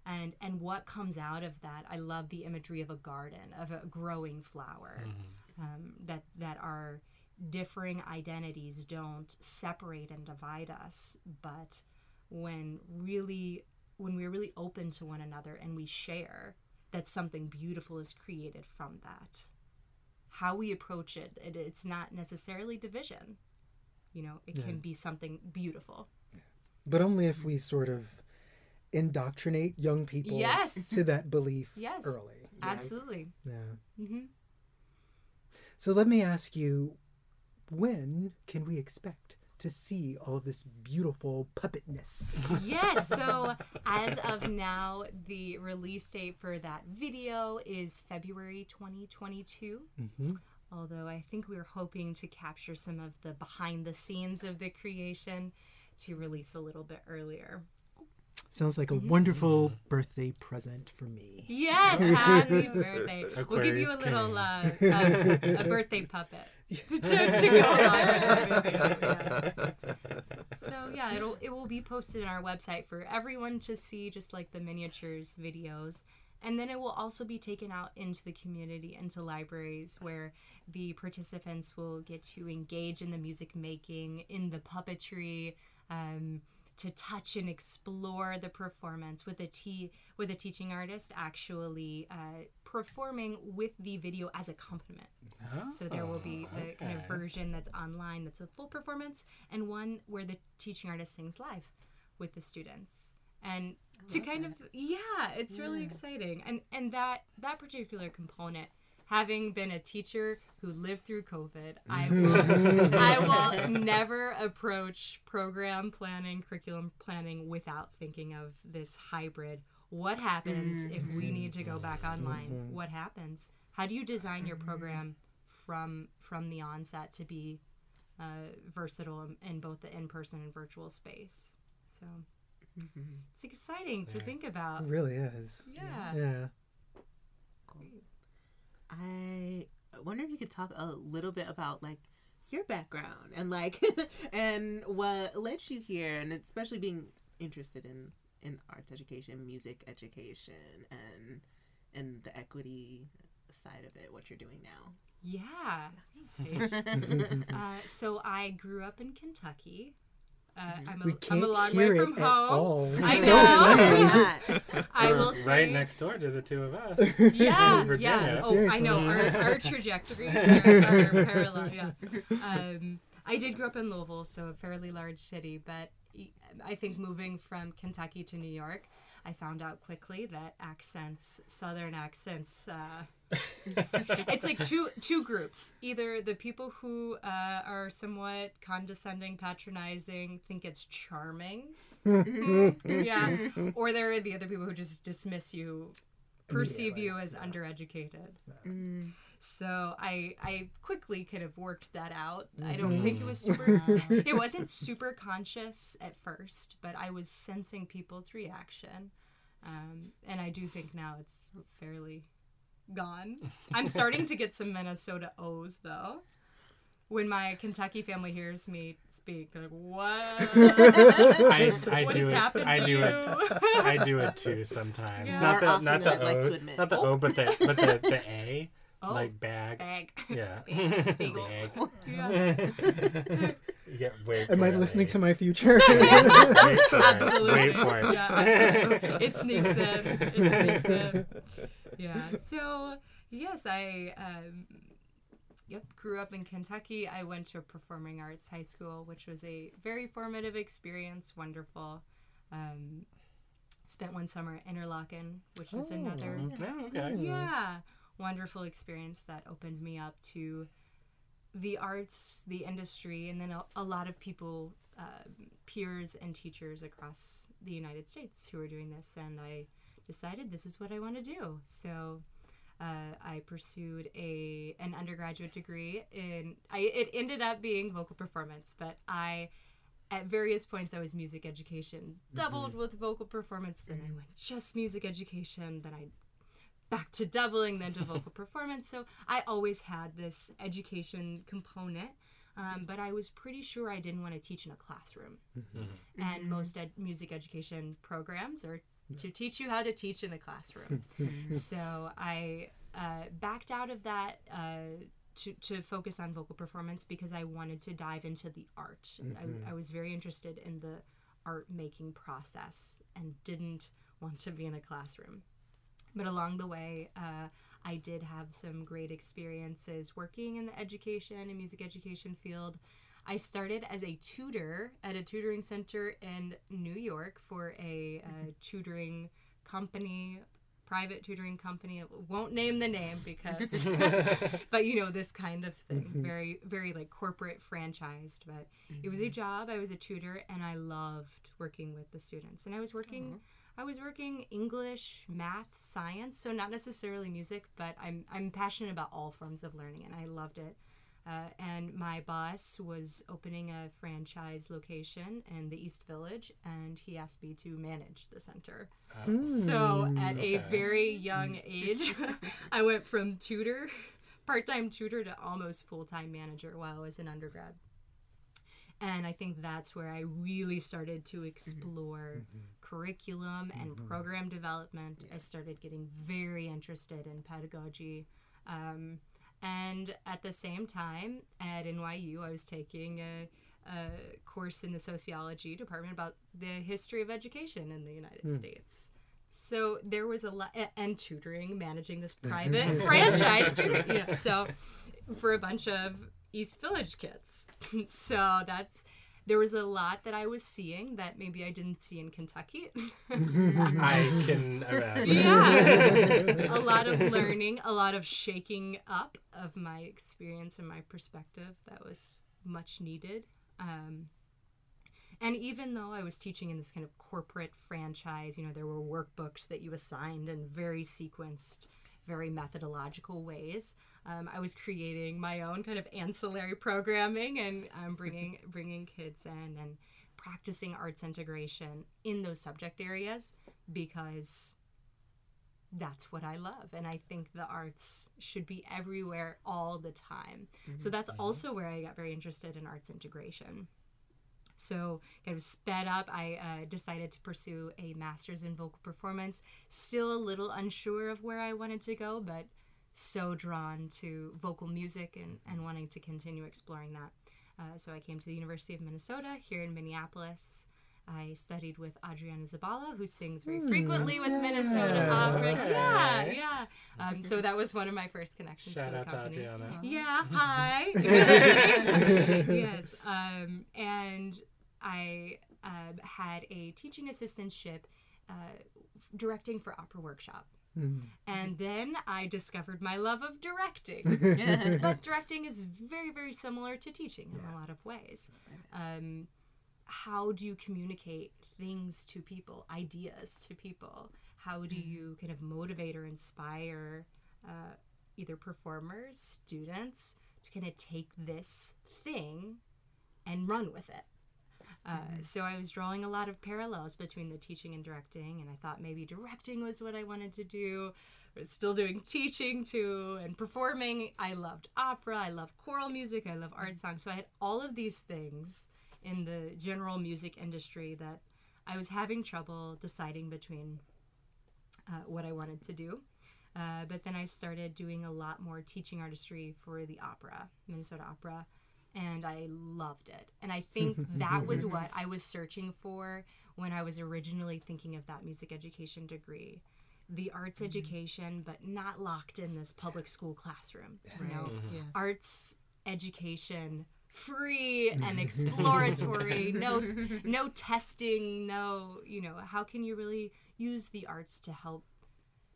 and and what comes out of that i love the imagery of a garden of a growing flower um, that that our differing identities don't separate and divide us but when really when we're really open to one another and we share that something beautiful is created from that how we approach it, it it's not necessarily division you know it can be something beautiful But only if we sort of indoctrinate young people Yes. to that belief Yes. early. absolutely Yeah. hmm So let me ask you, when can we expect to see all of this beautiful puppetness? yes so as of now the release date for that video is february 2022 Mhm. although i think we are hoping to capture some of the behind the scenes of the creation to release a little bit earlier Sounds like a Mm-hmm. wonderful birthday present for me. Yes, happy birthday. We'll give you a Aquarius little uh, uh, a birthday puppet to, to go along with our. Yeah. So yeah, it'll it will be posted on our website for everyone to see, just like the miniatures videos. And then it will also be taken out into the community, into libraries, where the participants will get to engage in the music making, in the puppetry, um, to touch and explore the performance with a t with a teaching artist actually uh, performing with the video as accompaniment. So there will be a kind of version that's online that's a full performance, and one where the teaching artist sings live with the students. And to kind of yeah, it's really exciting. And and that that particular component having been a teacher who lived through COVID, I will I will never approach program planning, curriculum planning without thinking of this hybrid. What happens mm-hmm. if we need to go back mm-hmm. online? Mm-hmm. What happens? How do you design your program from from the onset to be uh, versatile in, in both the in person and virtual space? So it's exciting to think about. It really is. Yeah. Yeah. I wonder if you could talk a little bit about like your background and like and what led you here and especially being interested in in arts education, music education and and the equity side of it, what you're doing now. Yeah. Thanks, Paige. uh, so I grew up in Kentucky. Uh, I'm, We a, I'm can't a long hear way it from at home. all. I It's So know. funny. I will say, right next door to the two of us. Yeah, yeah. Oh, I know our, our trajectories are, are parallel. Yeah. Um, I did grow up in Louisville, so a fairly large city, but I think moving from Kentucky to New York, I found out quickly that accents, Southern accents, uh, it's like two two groups. Either the people who uh, are somewhat condescending, patronizing, think it's charming, yeah, or there are the other people who just dismiss you, perceive you as undereducated. So I I quickly kind of worked that out. I don't think it was super. it wasn't super conscious at first, but I was sensing people's reaction, um, and I do think now it's fairly gone. I'm starting to get some Minnesota O's though. When my Kentucky family hears me speak, they're like, "What? I, I what do has it. happened I to do you?" it. I do it too sometimes. Yeah. Not the not the I'd like O, to admit. not the Oh. O, but the but the the A, Oh. like bag. Bag. Yeah. Bag. Bag. Yeah. Yeah, wait. Am I listening to my future? Wait for it. Absolutely. Wait for it. Yeah. it sneaks in. It sneaks in. Yeah. So yes, I um, yep grew up in Kentucky. I went to a performing arts high school, which was a very formative experience. Wonderful. Um, spent one summer at Interlochen, which was another Oh, okay. yeah wonderful experience that opened me up to the arts the industry and then a, a lot of people uh, peers and teachers across the united states who are doing this and i decided this is what i want to do so uh, I pursued a an undergraduate degree in. I, it ended up being vocal performance, but I, at various points, I was music education, doubled with vocal performance. Then I went just music education. Then I back to doubling, then to vocal performance. So I always had this education component, um, but I was pretty sure I didn't want to teach in a classroom. And most ed- music education programs are to teach you how to teach in a classroom. so I uh, backed out of that. Uh, to, to focus on vocal performance because I wanted to dive into the art. I, I was very interested in the art making process and didn't want to be in a classroom. But along the way, uh, I did have some great experiences working in the education and music education field. I started as a tutor at a tutoring center in New York for a uh, tutoring company, private tutoring company. I won't name the name because, but you know, this kind of thing. Very, very like corporate franchised. But it was a job. I was a tutor and I loved working with the students. And I was working. I was working English, math, science, so not necessarily music, but I'm I'm passionate about all forms of learning, and I loved it. Uh, and my boss was opening a franchise location in the East Village, and he asked me to manage the center. Hmm. So at a very young age, I went from tutor, part-time tutor, to almost full-time manager while I was an undergrad. And I think that's where I really started to mm-hmm. explore mm-hmm. Curriculum and program development. I started getting very interested in pedagogy. Um, and at the same time, at NYU, I was taking a, a course in the sociology department about the history of education in the United States. So there was a lot, and tutoring, managing this private franchise tutoring. Yeah, so for a bunch of East Village kids. so that's there was a lot that I was seeing that maybe I didn't see in Kentucky. I can imagine. yeah. a lot of learning, a lot of shaking up of my experience and my perspective that was much needed. Um, and even though I was teaching in this kind of corporate franchise, you know, there were workbooks that you assigned in very sequenced, very methodological ways. Um, I was creating my own kind of ancillary programming, and um, bringing bringing kids in and practicing arts integration in those subject areas because that's what I love. And I think the arts should be everywhere all the time. So that's also where I got very interested in arts integration. So, kind of sped up, I uh, decided to pursue a master's in vocal performance. Still a little unsure of where I wanted to go, but so drawn to vocal music and, and wanting to continue exploring that. Uh, so I came to the University of Minnesota here in Minneapolis. I studied with Adriana Zabala, who sings very frequently with Minnesota Opera. Yeah, Okay. yeah. Um, so that was one of my first connections Shout to the out to. Adriana. Yeah, hi. yes. Um, and I um, had a teaching assistantship uh, directing for opera workshop. And then I discovered my love of directing. but directing is very, very similar to teaching in a lot of ways. Um, how do you communicate things to people, ideas to people? How do you kind of motivate or inspire uh, either performers, students to kind of take this thing and run with it? Uh, So I was drawing a lot of parallels between the teaching and directing, and I thought maybe directing was what I wanted to do. I was still doing teaching too and performing. I loved opera, I love choral music, I love art songs. So I had all of these things in the general music industry that I was having trouble deciding between uh, what I wanted to do. Uh, but then I started doing a lot more teaching artistry for the opera, Minnesota Opera, and I loved it. And I think that was what I was searching for when I was originally thinking of that music education degree. The arts education, but not locked in this public school classroom. You know, Yeah. arts education free and exploratory no no testing no you know how can you really use the arts to help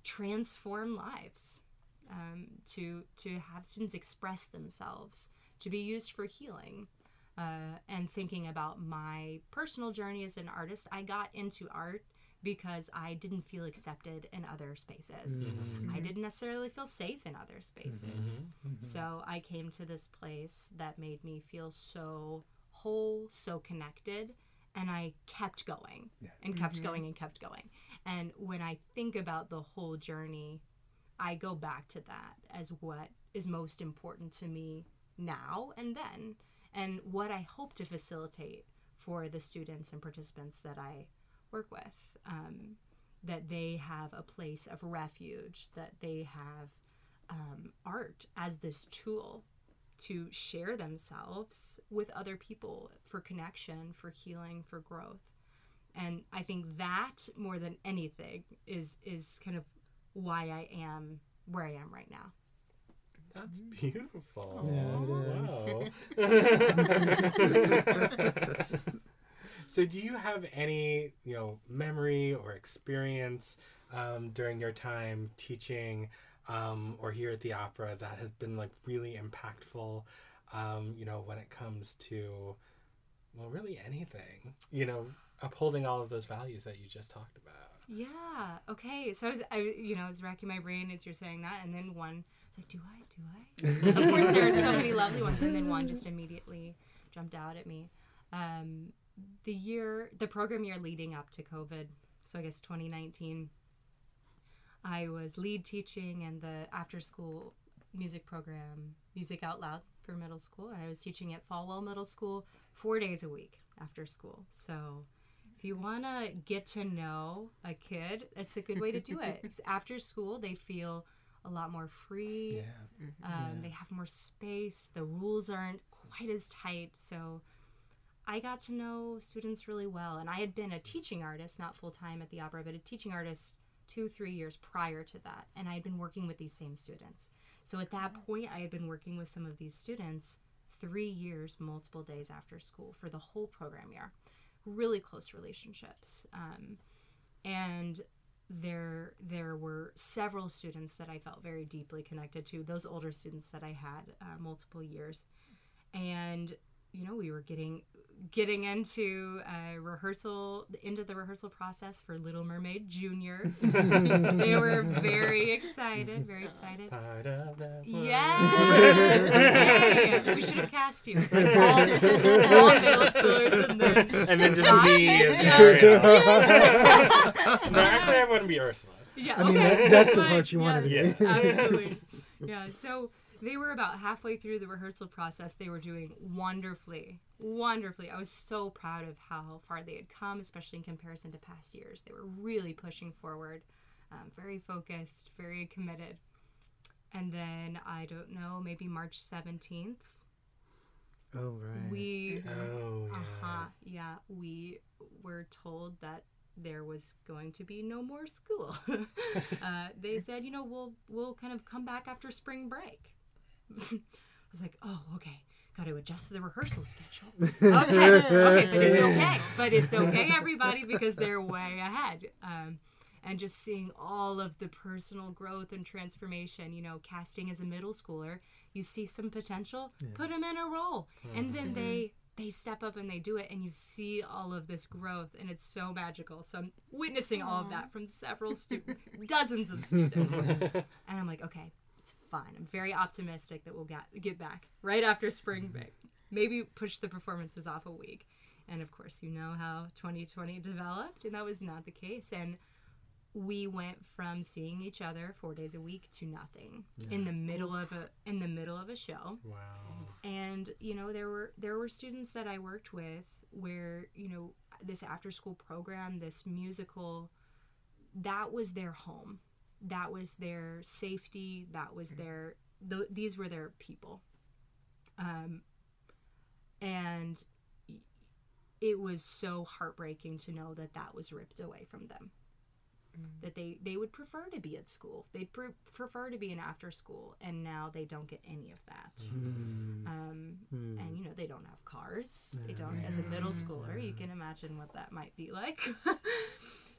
transform lives um, to to have students express themselves to be used for healing uh, and thinking about my personal journey as an artist i got into art because i didn't feel accepted in other spaces. Mm-hmm. I mm-hmm. didn't necessarily feel safe in other spaces. Mm-hmm. So i came to this place that made me feel so whole so connected and i kept going and kept going and kept going. And when i think about the whole journey I go back to that as what is most important to me now and then, and what I hope to facilitate for the students and participants that I work with. Um, that they have a place of refuge, that they have um, art as this tool to share themselves with other people for connection, for healing, for growth. And I think that more than anything is is kind of why I am where I am right now. That's beautiful. Yeah, it Wow. so, do you have any, you know, memory or experience um, during your time teaching um, or here at the opera that has been like really impactful? Um, you know, when it comes to, well, really anything. You know, upholding all of those values that you just talked about. Yeah. Okay. So I was, I, you know, I was racking my brain as you're saying that, and then one was like, "Do I? Do I?" of course, there are so many lovely ones, and then one just immediately jumped out at me. Um, the year, the program year leading up to COVID, so I guess 2019, I was lead teaching in the after school music program, Music Out Loud for middle school, and I was teaching at Folwell Middle School four days a week after school. So if you want to get to know a kid, that's a good way to do it. after school, they feel a lot more free. Yeah. Um, They have more space. The rules aren't quite as tight. So I got to know students really well. And I had been a teaching artist, not full time at the opera, but a teaching artist two, three years prior to that. And I had been working with these same students. So at that point, I had been working with some of these students three years, multiple days after school for the whole program year. Really close relationships. Um, and there there were several students that I felt very deeply connected to those older students that I had uh, multiple years. And you know we were getting getting into uh, rehearsal into the rehearsal process for Little Mermaid Junior they were very excited very excited Part of the Yes. Okay. We should have cast you. Like all, all middle schoolers and then and then just me as Yeah. No, actually, I want to be Ursula. Yeah, I mean, okay. that- that's the part you wanna be. Yes, Absolutely. Yeah, so they were about halfway through the rehearsal process. They were doing wonderfully, wonderfully. I was so proud of how far they had come, especially in comparison to past years. They were really pushing forward, um, very focused, very committed. and then I don't know, maybe March 17th, Oh right. we Oh, yeah. uh-huh, yeah, we were told that there was going to be no more school. uh, they said, you know, we'll we'll kind of come back after spring break. I was like, oh, okay. Got to adjust to the rehearsal schedule. Okay, okay, but it's okay. But it's okay, everybody, because they're way ahead. Um, and just seeing all of the personal growth and transformation, you know, casting as a middle schooler, you see some potential, put them in a role, and then they they step up and they do it, and you see all of this growth, and it's so magical. So I'm witnessing all of that from several students, dozens of students, and I'm like, okay, I'm very optimistic that we'll get get back right after spring mm-hmm. break. Maybe push the performances off a week. And of course, you know how 2020 developed, and that was not the case. And we went from seeing each other four days a week to nothing in the middle of a in the middle of a show Wow. and you know there were there were students that I worked with where you know this after school program this musical that was their home that was their safety that was mm-hmm. their th- these were their people. Um and it was so heartbreaking to know that that was ripped away from them. Mm. That they they would prefer to be at school. They'd pre- prefer to be in after school and now they don't get any of that. Mm. Mm. Um, and you know they don't have cars. They don't as a middle schooler you can imagine what that might be like.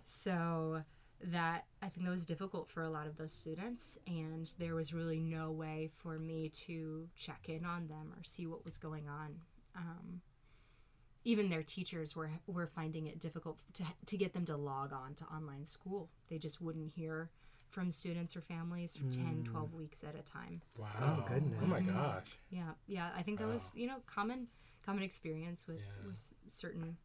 So that i think that was difficult for a lot of those students and there was really no way for me to check in on them or see what was going on um, even their teachers were were finding it difficult to to get them to log on to online school they just wouldn't hear from students or families for 10 12 weeks at a time Wow. Oh, goodness. Oh my gosh. yeah, yeah. I think that was you know common common experience with, Yeah. with certain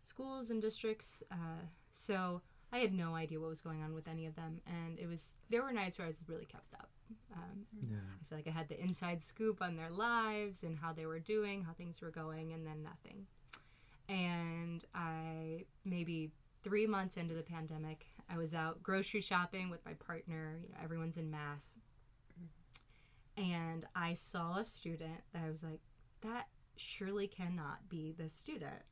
schools and districts. Uh, so I had no idea what was going on with any of them, and it was there were nights where I was really kept up. Um, Yeah. I feel like I had the inside scoop on their lives and how they were doing, how things were going, and then nothing. And I maybe three months into the pandemic, I was out grocery shopping with my partner. You know, everyone's in mass, and I saw a student that I was like, that surely cannot be the student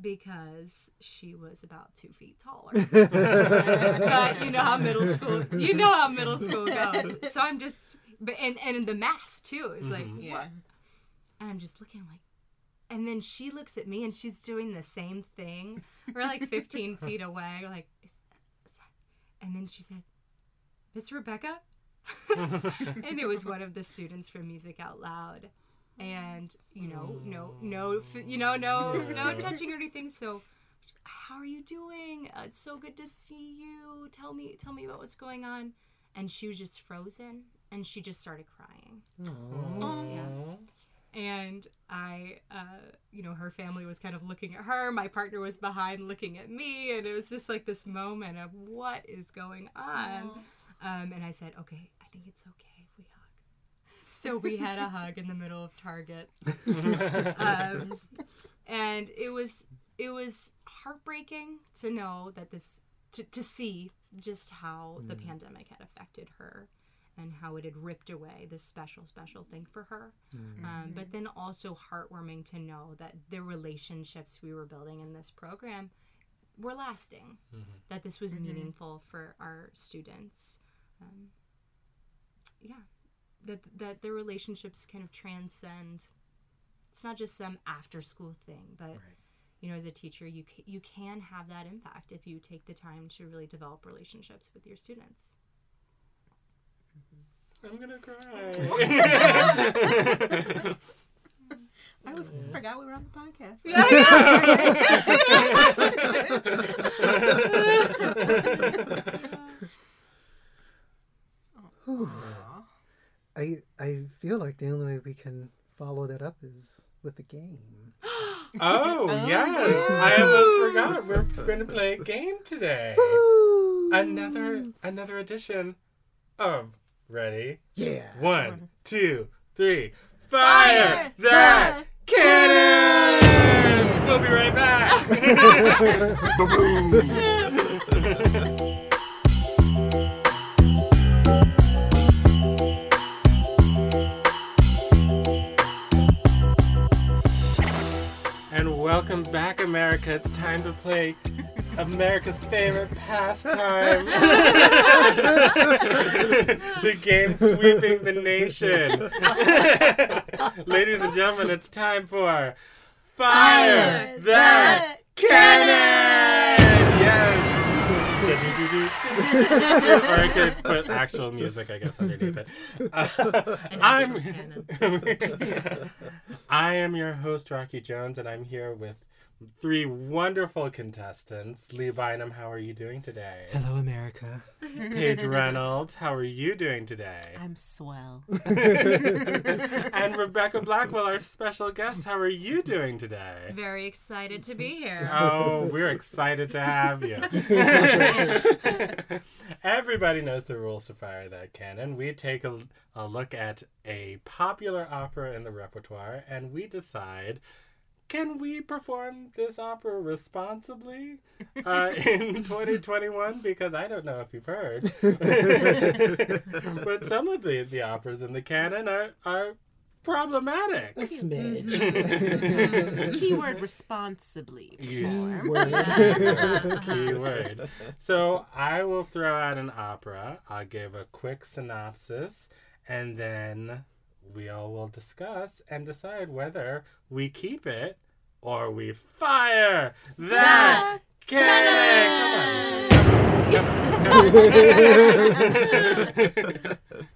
because she was about two feet taller. but you know how middle school, you know how middle school goes. So I'm just, but and and the mass too is like, Mhm. Yeah. and I'm just looking like, and then she looks at me and she's doing the same thing. We're like 15 feet away, We're like, is, is that? And then she said, Miss Rebecca, and it was one of the students from Music Out Loud, and you know, no, no, you know, no, no touching or anything. So, how are you doing? Uh, it's so good to see you. Tell me, tell me about what's going on. And she was just frozen, and she just started crying Aw. and I, uh, you know, her family was kind of looking at her. My partner was behind looking at me, and it was just like this moment of what is going on. Um, and I said, okay, I think it's okay if we hug. So we had a hug in the middle of Target, um, and it was it was heartbreaking to know that this to, to see just how the pandemic had affected her and how it had ripped away this special special thing for her. Um, but then also heartwarming to know that the relationships we were building in this program were lasting that this was meaningful for our students. Um, yeah that that their relationships kind of transcend it's not just some after school thing but you know as a teacher you ca- you can have that impact if you take the time to really develop relationships with your students. Mm-hmm. I'm gonna cry. I would- forgot we were on the podcast. Oh, I I feel like the only way we can follow that up is with the game. Oh, oh, yes. I almost forgot. We're gonna play a game today. Another another edition of Ready? Yeah. One, two, three. Fire, that cannon! We'll be right back. welcome back, America. It's time to play America's favorite pastime the game sweeping the nation. Ladies and gentlemen, it's time for Fire, Fire that that Canon! Yes! Or I could put actual music, I guess, underneath it. Uh, I'm. I am your host, Rocky Jones, and I'm here with three wonderful contestants. Lee Bynum, how are you doing today? Hello, America. Paige Reynolds, how are you doing today? I'm swell. and Rebecca Blackwell, our special guest, how are you doing today? Very excited to be here. Oh, we're excited to have you. Everybody knows the rules to Fire That Canon. We take a, a look at a popular opera in the repertoire and we decide can we perform this opera responsibly uh, in 2021? Because I don't know if you've heard. but some of the, the operas in the canon are, are problematic. A smidge. Keyword responsibly. You- Word. Keyword. So I will throw out an opera. I'll give a quick synopsis, and then we all will discuss and decide whether we keep it or we fire that cannon. Come on.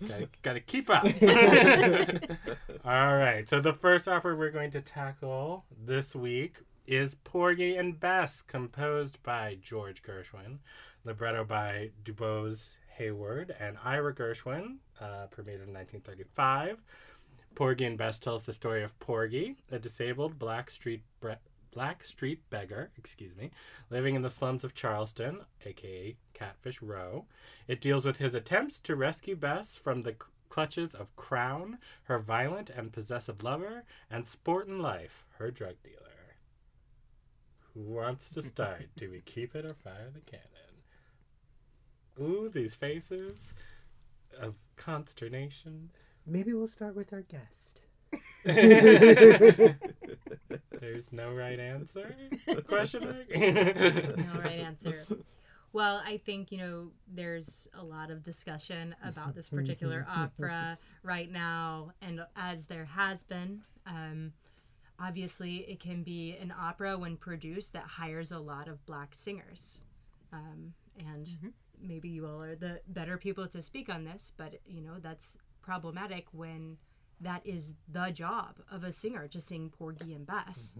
gotta, gotta keep up. All right. So the first opera we're going to tackle this week is Porgy and Bess, composed by George Gershwin, libretto by DuBose Heyward and Ira Gershwin, uh, premiered in 1935. Porgy and Bess tells the story of Porgy, a disabled black street bre- black street beggar, excuse me, living in the slums of Charleston, aka Catfish Row. It deals with his attempts to rescue Bess from the cl- clutches of Crown, her violent and possessive lover, and Sportin' Life, her drug dealer. Who wants to start? Do we keep it or fire the cannon? Ooh, these faces of consternation. Maybe we'll start with our guest. There's no right answer? The question mark? No right answer. Well, I think, you know, there's a lot of discussion about this particular opera right now. And as there has been, um, obviously it can be an opera when produced that hires a lot of black singers. Um, and maybe you all are the better people to speak on this, but, you know, that's problematic when that is the job of a singer to sing Porgy and Bess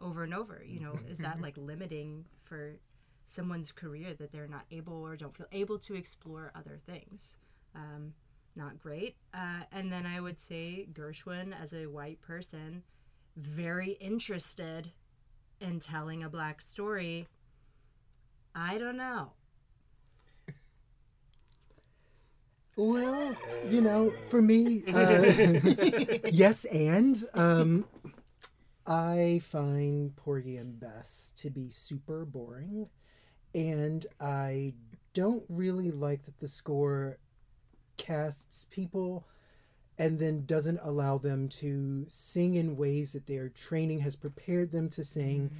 over and over. You know, is that like limiting for someone's career that they're not able or don't feel able to explore other things? Um, not great. Uh, and then I would say Gershwin, as a white person, very interested in telling a black story. I don't know. Well, you know, for me, uh, yes, and um, I find Porgy and Bess to be super boring, and I don't really like that the score casts people and then doesn't allow them to sing in ways that their training has prepared them to sing.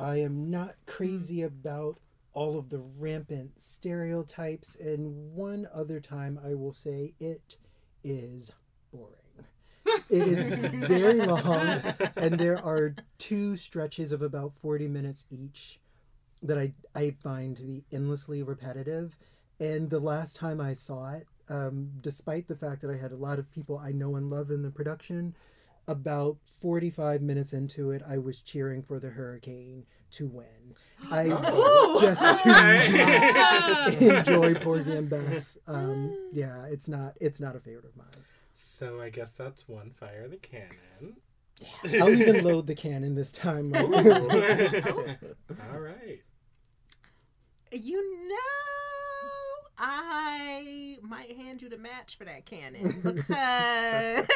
I am not crazy about all of the rampant stereotypes, and one other time I will say it is boring. It is very long, and there are two stretches of about 40 minutes each that I, I find to be endlessly repetitive. And the last time I saw it, um, despite the fact that I had a lot of people I know and love in the production, about 45 minutes into it, I was cheering for the hurricane to win. I just do not enjoy Porgy and Bess. Um, yeah, it's not it's not a favorite of mine. so I guess that's one fire the cannon. I'll even load the cannon this time. All right. You know, I might hand you the match for that cannon because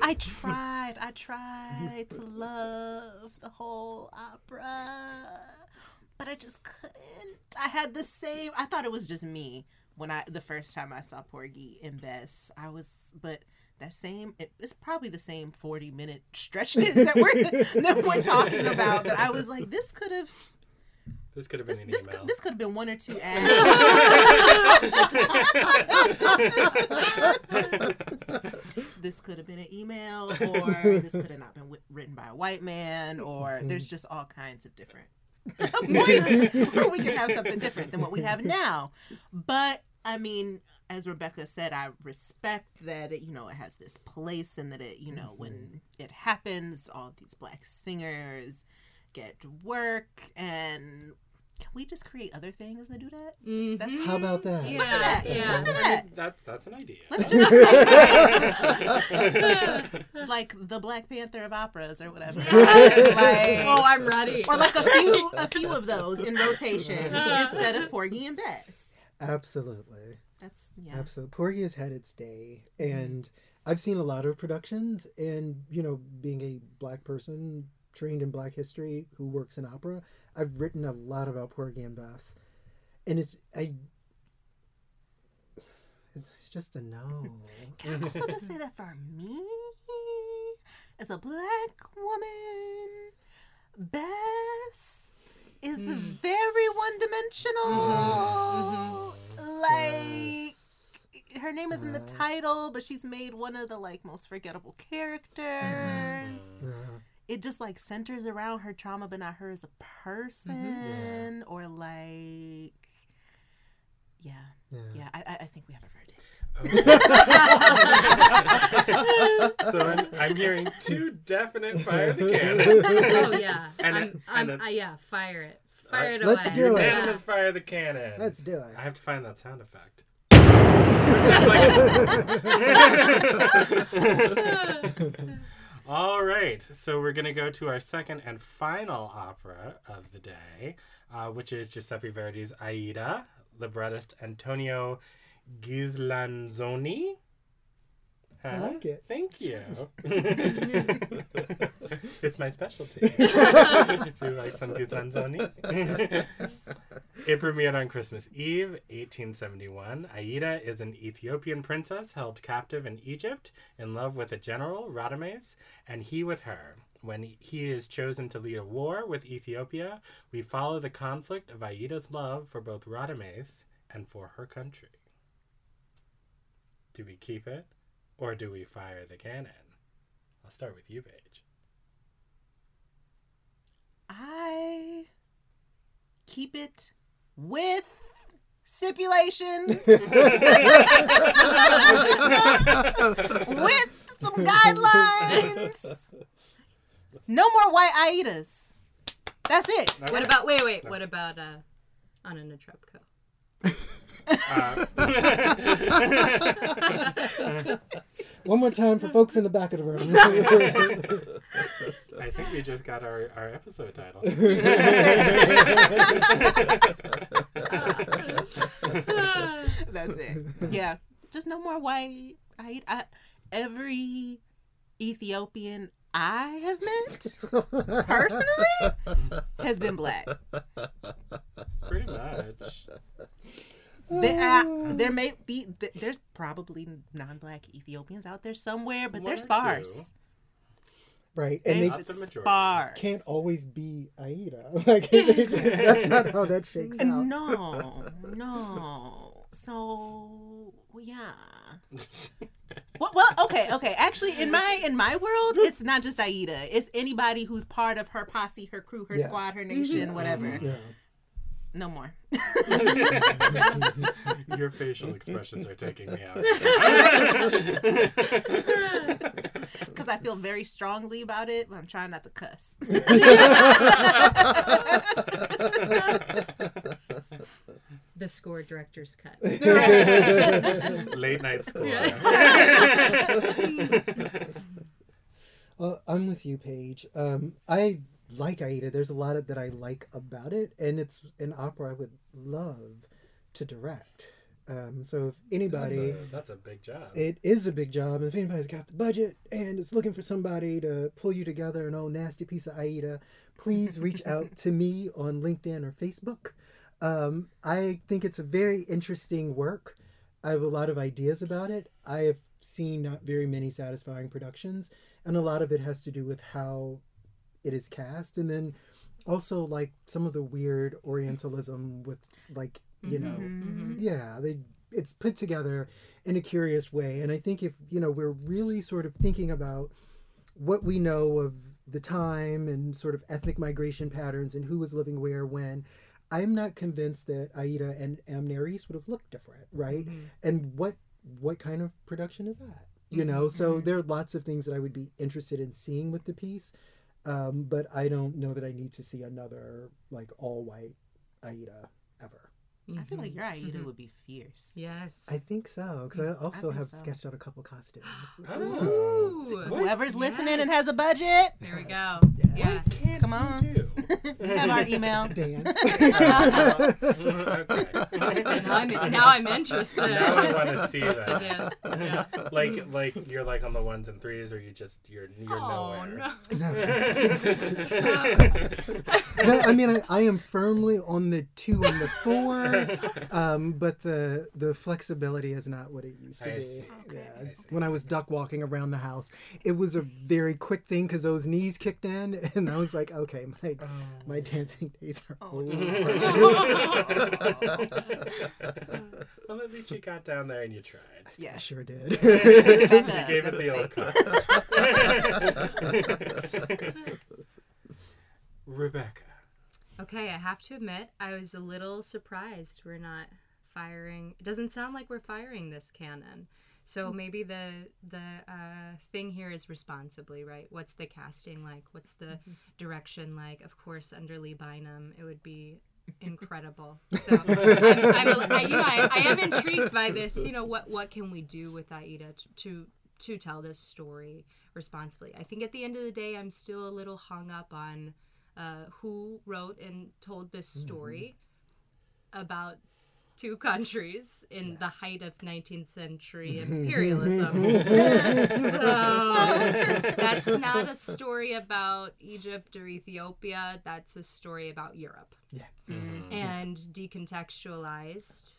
I tried. I tried to love the whole opera, but I just couldn't. I had the same. I thought it was just me when I the first time I saw Porgy and Bess. I was, but that same it, it's probably the same 40 minute stretches that we're that we're talking about that I was like this could have This could have been this an this email. could, this could have been one or two ads. this could have been an email or this could have not been wi- written by a white man or mm-hmm. there's just all kinds of different points where we can have something different than what we have now. But I mean, as Rebecca said, I respect that it, you know, it has this place and that it, you know, when mm-hmm. it happens, all these black singers get work and can we just create other things that do that? That's mm-hmm. How about that? Yeah, Let's do that. yeah. Let's do I mean, that's that's an idea. like the Black Panther of operas or whatever. Yes. Like- oh, I'm ready. or like a few a few of those in rotation instead of Porgy and Bess. Absolutely. That's yeah. Absolutely. Porgy has had its day. Mm-hmm. And I've seen a lot of productions. And, you know, being a black person trained in black history who works in opera, I've written a lot about Porgy and Bess. And it's, I, it's just a no. Can I also just say that for me, as a black woman, Bess is hmm. very one dimensional. Mm-hmm. Mm-hmm. Like her name is in the uh-huh. title, but she's made one of the like most forgettable characters. Uh, It just like centers around her trauma, but not her as a person, or like, yeah, yeah. yeah. I, I- I think we have a verdict. so I'm, I'm hearing two definite fire the cannon. oh yeah. And I'm, it- I'm, and it- uh, yeah, fire it. Fire it Let's away. do it. Yeah. Unanimous fire the cannon. Let's do it. I have to find that sound effect. All right, so we're gonna go to our second and final opera of the day, uh, which is Giuseppe Verdi's Aida, librettist Antonio Ghislanzoni. I like it. Thank you. it's my specialty. Do you like some Ghislanzoni? it premiered on Christmas Eve, 1871. Aida is an Ethiopian princess held captive in Egypt, in love with a general, Radames, and he with her. When he is chosen to lead a war with Ethiopia, we follow the conflict of Aida's love for both Radames and for her country. Do we keep it or do we fire the cannon? I'll start with you, Paige. I keep it with stipulations, with some guidelines. No more white Aidas. That's it. What about wait wait? What about uh, Anna Netrebko? Uh, One more time for folks in the back of the room. I think we just got our, our episode title. That's it. Yeah, just no more white. I, I every Ethiopian I have met personally has been black. Pretty much. There, uh, there may be there's probably non-black Ethiopians out there somewhere, but One they're or two. sparse. right. And They- they the sparse. can't always be Aida. Like that's not how that shakes out. No, no. So yeah. Well, well, okay, okay. Actually, in my in my world, it's not just Aida. It's anybody who's part of her posse, her crew, her Yeah. squad, her nation, whatever. Yeah. No more. Your facial expressions are taking me out. Because I feel very strongly about it, but I'm trying not to cuss. The score director's cut. Late night school. Uh, I'm with you, Paige. Um, I like Aida. There's a lot of, that I like about it, and it's an opera I would love to direct. Um, so if That's anybody, a, that's a big job. it is a big job. And if anybody's got the budget and is looking for somebody to pull you together an old nasty piece of Aida, please reach out to me on LinkedIn or Facebook. Um, I think it's a very interesting work. I have a lot of ideas about it. I have seen not very many satisfying productions, and a lot of it has to do with how it is cast, and then also like some of the weird Orientalism with like you mm-hmm. know, mm-hmm. yeah, they it's put together in a curious way, and I think if you know we're really sort of thinking about what we know of the time and sort of ethnic migration patterns and who was living where when. I'm not convinced that Aida and Amneris would have looked different, right? Mm-hmm. And what what kind of production is that? You know, so there are lots of things that I would be interested in seeing with the piece, um, but I don't know that I need to see another like all white Aida ever. I feel like mm-hmm. your Aida mm-hmm. would be fierce. Yes. I think so because mm, I also think have so. sketched out a couple costumes. Oh. Ooh. Whoever's listening and has a budget, There we go. Yes. Yeah. Can't Come on. do? you have our email. Dance. okay. Now I'm, now I'm interested. Now I want to see that. dance. Yeah. Like, like you're like on the ones and threes, or you just you're you're Oh nowhere. no. no, I mean, I, I am firmly on the two and the four, um, but the the flexibility is not what it used to I be. see. Yeah. I see. When I was duck walking around the house, it was a very quick thing because those knees kicked in, and I was like, okay, my Oh. my dancing days are Oh, over. well, at least you got down there and you tried. I Yeah. sure did. You gave it the old cut. Rebecca. Okay, I have to admit, I was a little surprised we're not firing. It doesn't sound like we're firing this cannon. So maybe the the uh, thing here is responsibly, right? What's the casting like? What's the direction like? Of course, under Lee Bynum, it would be incredible. So I'm, I'm a, I, you know, I, I am intrigued by this. You know, what what can we do with Aida to, to to tell this story responsibly? I think at the end of the day, I'm still a little hung up on uh, who wrote and told this mm-hmm. story about two countries in the height of 19th century mm-hmm. imperialism. So, that's not a story about Egypt or Ethiopia. That's a story about Europe. Yeah. Mm-hmm. And decontextualized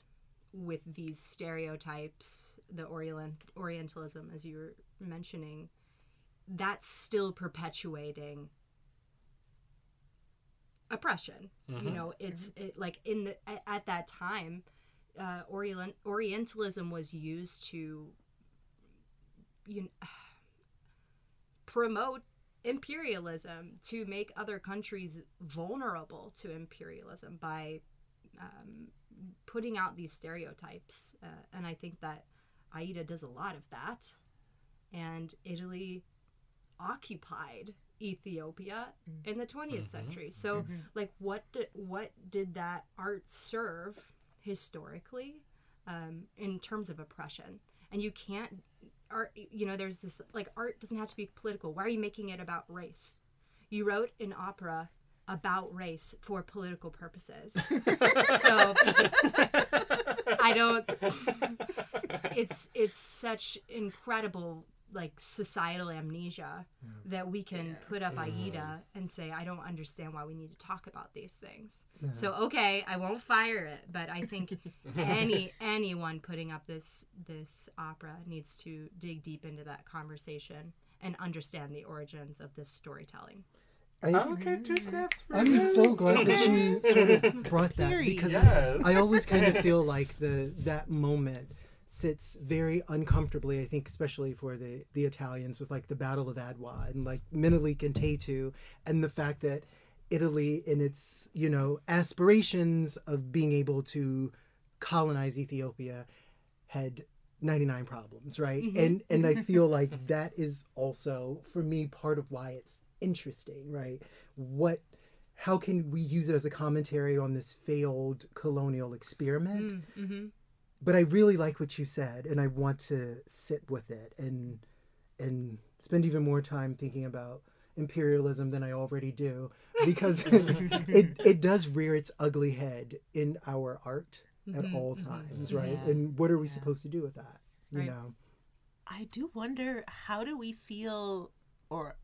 with these stereotypes, the Orient, Orientalism, as you were mentioning, that's still perpetuating oppression. You know, it's it, like in the, at, at that time, uh, Orient, Orientalism was used to you know, promote imperialism to make other countries vulnerable to imperialism by um, putting out these stereotypes. Uh, and I think that Aida does a lot of that. And Italy occupied Ethiopia in the 20th century. So like what did, what did that art serve historically um, in terms of oppression? And you can't art you know there's this like art doesn't have to be political. Why are you making it about race? You wrote an opera about race for political purposes. so I don't it's it's such incredible like societal amnesia that we can put up Aida and say I don't understand why we need to talk about these things. So okay, I won't fire it, but I think any anyone putting up this this opera needs to dig deep into that conversation and understand the origins of this storytelling. I, Okay, two mm. snaps for I'm you. so glad that you sort of brought that Period. because Yes. I always kind of feel like the that moment sits very uncomfortably. I think especially for the the Italians with like the Battle of Adwa and like Menelik and Taytu and the fact that Italy in its you know aspirations of being able to colonize Ethiopia had 99 problems right and and i feel like that is also for me part of why it's interesting right what how can we use it as a commentary on this failed colonial experiment Mm-hmm. But i really like what you said and i want to sit with it and and spend even more time thinking about imperialism than i already do because it it does rear its ugly head in our art at all times right Mm-hmm. Yeah. and what are we supposed to do with that you Right. know I do wonder how do we feel or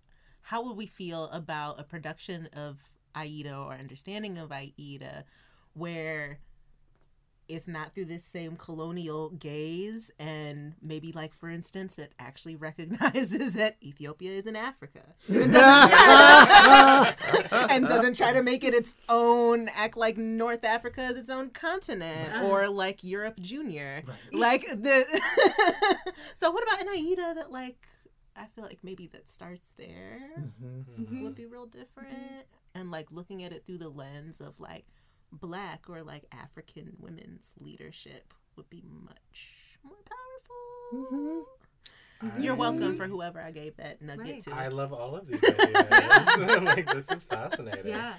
how would we feel about a production of Aida or understanding of Aida where it's not through this same colonial gaze and maybe like for instance it actually recognizes that ethiopia is in africa and doesn't, and doesn't try to make it its own act like north africa is its own continent or like europe junior. Like the so what about an aida that like i feel like maybe that starts there Mm-hmm. would be real different? And like looking at it through the lens of like black or like african women's leadership would be much more powerful mm-hmm. you're welcome for mm-hmm. whoever i gave that nugget Right. to I love all of these ideas. like this is fascinating. Yeah.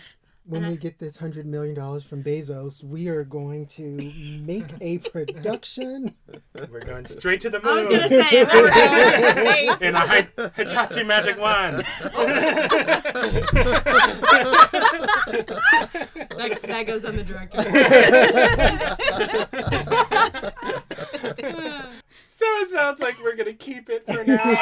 When And we I- get this hundred million dollars from Bezos, we are going to make a production. We're going straight to the moon. I was gonna say, uh, going in a Hi- Hitachi magic wand. that, that goes on the director. So it sounds like we're gonna keep it for now. With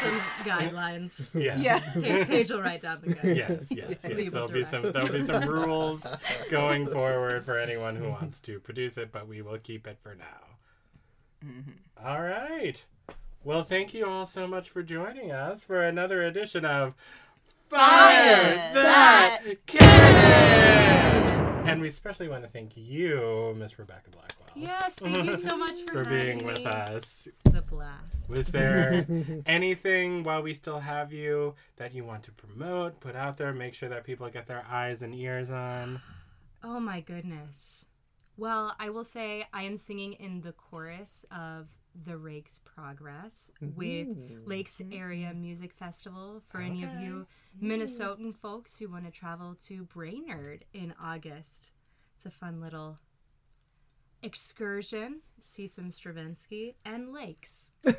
some guidelines. yes. yeah Pa- Paige will write down the guidelines. Yes, yes, yes. There'll be some there'll be some rules going forward for anyone who wants to produce it, but we will keep it for now. Mm-hmm. All right. Well, thank you all so much for joining us for another edition of Fire That Canon! And we especially want to thank you, Miss Rebecca Blackwell, Yes, thank you so much for, for being having with us. This was a blast. Was there anything while we still have you that you want to promote, put out there, make sure that people get their eyes and ears on? Oh my goodness. Well, I will say I am singing in the chorus of the Rakes Progress with mm-hmm. Lakes mm-hmm. Area Music Festival for any of you Minnesotan folks who want to travel to Brainerd in August. It's a fun little excursion, see some Stravinsky and lakes. Can't,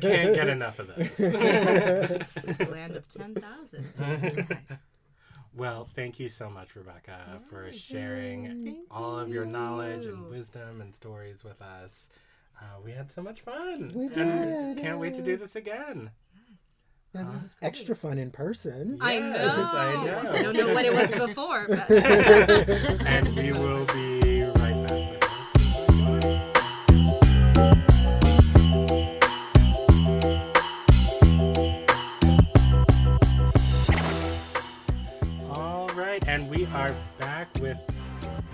can't get enough of those. Land of 10,000. Well, thank you so much, Rebecca, for sharing all of your knowledge and wisdom and stories with us. Uh, we had so much fun. We and did. can't wait to do this again. Yeah, this is extra fun in person. I know. Yes, I know. I don't know what it was before, but and we will be right back. All right, and we are back with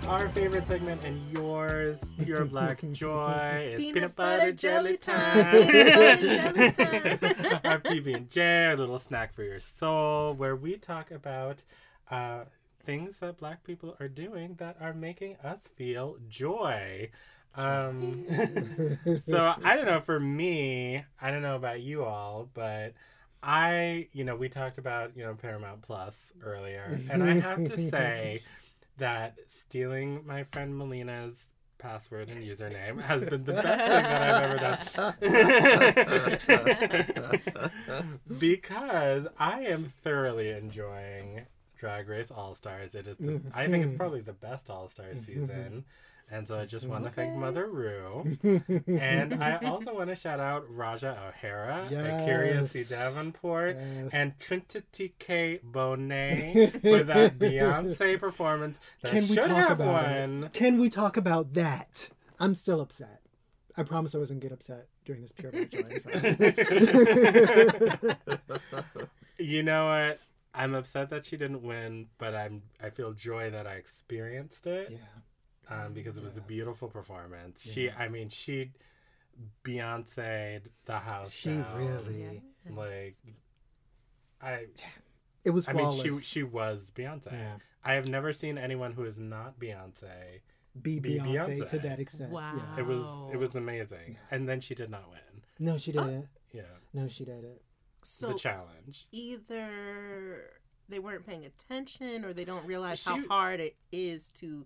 our favorite segment and yours, Pure Black Joy. It's peanut, butter, jelly time. Peanut butter jelly time. our PB and J, our little snack for your soul, where we talk about uh, things that Black people are doing that are making us feel joy. Um, so I don't know. For me, I don't know about you all, but I, you know, we talked about you know Paramount Plus earlier, and I have to say that stealing my friend Melina's password and username has been the best thing that I've ever done. because I am thoroughly enjoying Drag Race All Stars. It is, the, I think it's probably the best All Star mm-hmm. season. And so I just want to thank Mother Rue. and I also want to shout out Ra'Jah O'Hara, A'keria C. Yes. Davenport, Yes. and Trinity K. Bonet for that Beyonce performance that Can we should talk have about won. it? Can we talk about that? I'm still upset. I promise I wasn't get upset during this pure joy. You know what? I'm upset that she didn't win, but I'm I feel joy that I experienced it. yeah. Um, because it was a beautiful performance. She, I mean, she Beyonce'd the house. She down. really. like. I, It was I mean, she she was Beyonce. Yeah. I have never seen anyone who is not Beyonce. be be Beyonce, Beyonce. to that extent. Wow. Yeah. It was it was amazing, and then she did not win. No, she didn't. Yeah, No, she didn't. so the challenge. either they weren't paying attention or they don't realize She- how hard it is to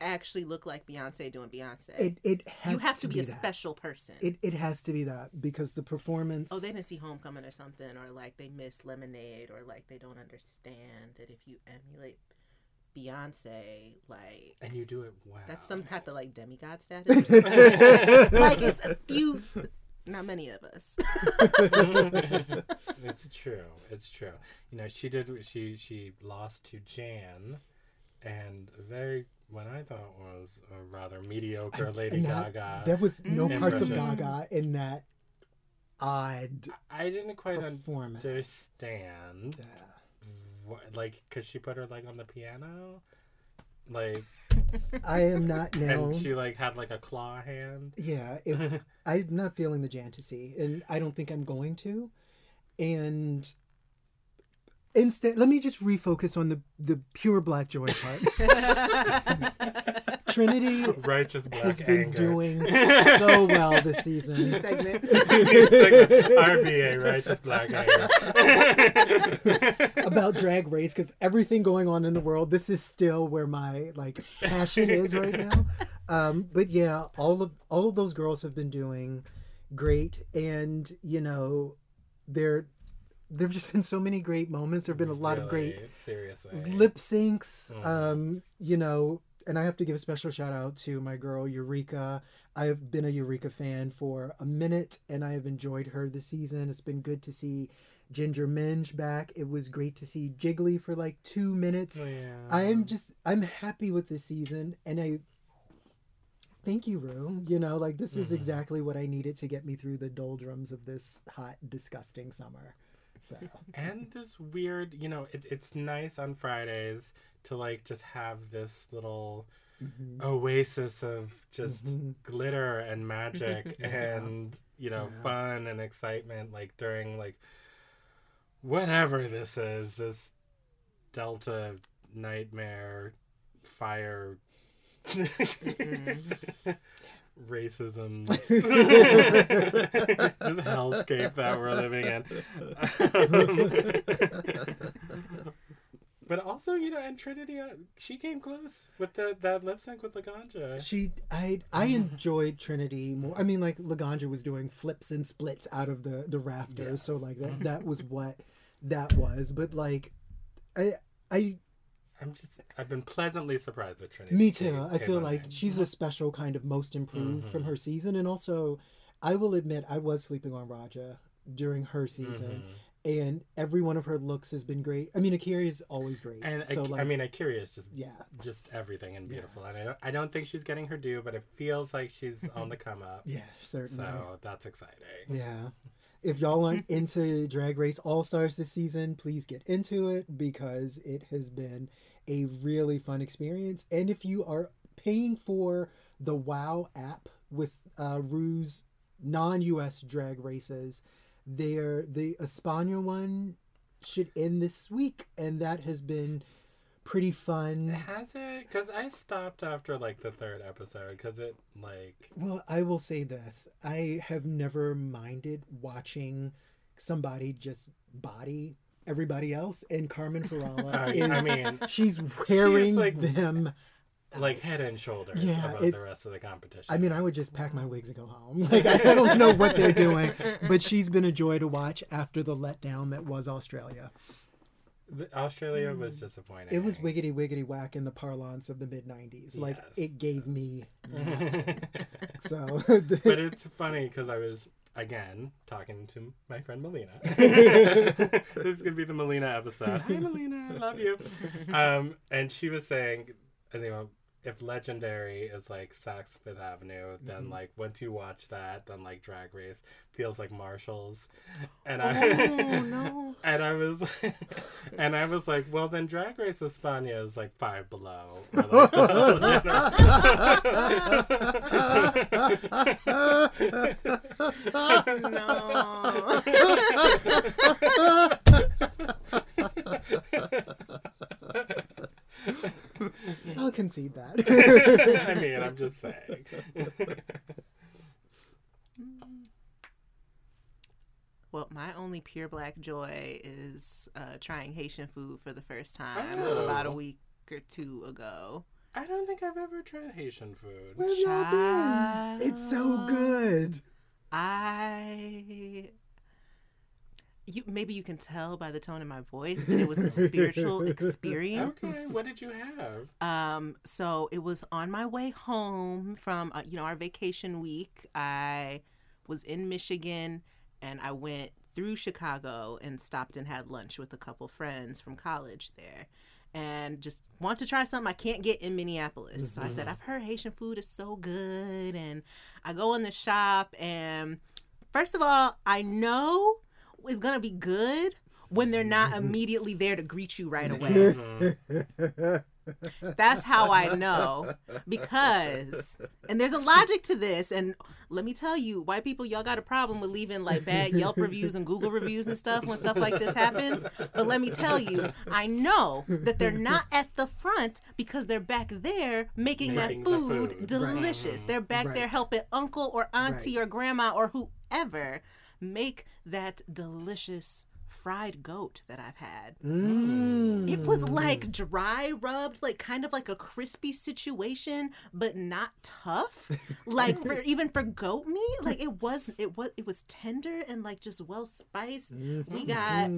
actually look like Beyonce doing Beyonce. It it has you have to, be, a that. special person. It it has to be that because the performance. oh, they didn't see Homecoming or something, or like they missed Lemonade, or like they don't understand that if you emulate Beyonce, like And you do it well. that's some type of like demigod status. Or something. like it's a few, not many of us. it's true. It's true. You know, she did. She she lost to Jan and very what I thought was a rather mediocre Lady And that- Gaga. There was no parts of Gaga in that odd I didn't quite understand, what, like, cause she put her leg on the piano, like, I am not now. and she like had like a claw hand. Yeah, it, I'm not feeling the fantasy, and I don't think I'm going to. And instead, let me just refocus on the the pure Black Joy part. Trinity Righteous black has been anger. doing so well this season. segment. RBA, righteous black anger. about drag race because everything going on in the world this is still where my like passion is right now um but yeah all of all of those girls have been doing great and you know there there've just been so many great moments there've been a lot of great seriously. lip syncs Mhm. um you know and i have to give a special shout out to my girl eureka i've been a eureka fan for a minute and i have enjoyed her this season it's been good to see ginger minj back it was great to see jiggly for like two minutes Yeah. i'm just i'm happy with this season and i thank you rue you know like this is Mhm. exactly what i needed to get me through the doldrums of this hot disgusting summer so and this weird, you know, it, it's nice on Fridays to like just have this little mhm. oasis of just Mhm. glitter and magic Yeah. and you know Yeah. fun and excitement like during like whatever this is this delta nightmare fire racism. Just hellscape that we're living in. But also you know and trinity uh, she came close with the that lip sync with laganja. She, I, I enjoyed Trinity more. I mean, like Laganja was doing flips and splits out of the the rafters, so like that that was what that was. But like, I, I, I'm just I've been pleasantly surprised with Trinity. me too. I feel like she's a special kind of most improved from Mhm. her season, and also, I will admit I was sleeping on Ra'Jah during her season, Mhm. and every one of her looks has been great. I mean, A'keria is always great, And so Ak- like, I mean, A'keria is just yeah, just everything and beautiful, and I don't, I don't think she's getting her due, but it feels like she's on the come up. yeah, certainly. So that's exciting. Yeah. If y'all aren't into Drag Race All Stars this season, please get into it because it has been a really fun experience. And if you are paying for the WoW app with uh, Rue's non US drag races, there the Espana one should end this week, and that has been pretty fun. Has it? Because I stopped after like the third episode because it like Well, I will say this. I have never minded watching somebody just body everybody else and Carmen Farala I, is I mean she's wearing like- them like head and shoulders Yeah, above the rest of the competition. I mean, I would just pack my wigs and go home. Like I don't know what they're doing, but she's been a joy to watch after the letdown that was Australia. Australia mm. was disappointing. It was wiggity wiggity whack in the parlance of the mid '90s. Like Yes. it gave me so. but it's funny because I was again talking to my friend Melina. this is gonna be the Melina episode. Hi Melina, I love you. Um, and she was saying, you know, if Legendary is like Saks Fifth Avenue, then Mm-hmm. like once you watch that, then like Drag Race feels like Marshalls. And I Oh no. and I was and I was like, well then Drag Race España is like five below. Or, like, No. I'll concede that. I mean, I'm just saying. Well, my only pure black joy is uh, trying Haitian food for the first time Oh. about a week or two ago. I don't think I've ever tried Haitian food. Where have y'all been? It's so good. I you maybe you can tell by the tone of my voice that it was a spiritual experience. Okay, what did you have? Um, so it was on my way home from uh, you know our vacation week. I was in Michigan and I went through Chicago and stopped and had lunch with a couple friends from college there. and just want to try something I can't get in Minneapolis. So I said, I've heard Haitian food is so good. And I go in the shop, and first of all, I know it's going to be good when they're not mm-hmm. immediately there to greet you right away. Mm-hmm. That's how I know. Because, and there's a logic to this. And let me tell you, white people, y'all got a problem with leaving like bad Yelp reviews and Google reviews and stuff when stuff like this happens. But let me tell you, I know that they're not at the front because they're back there making, Making that the food, food. delicious. They're back there helping uncle or auntie Right. or grandma or whoever make that delicious fried goat that I've had. Mm. It was like dry rubbed, like kind of like a crispy situation, but not tough. Like for even for goat meat, like it was it was it was tender and like just well spiced. We got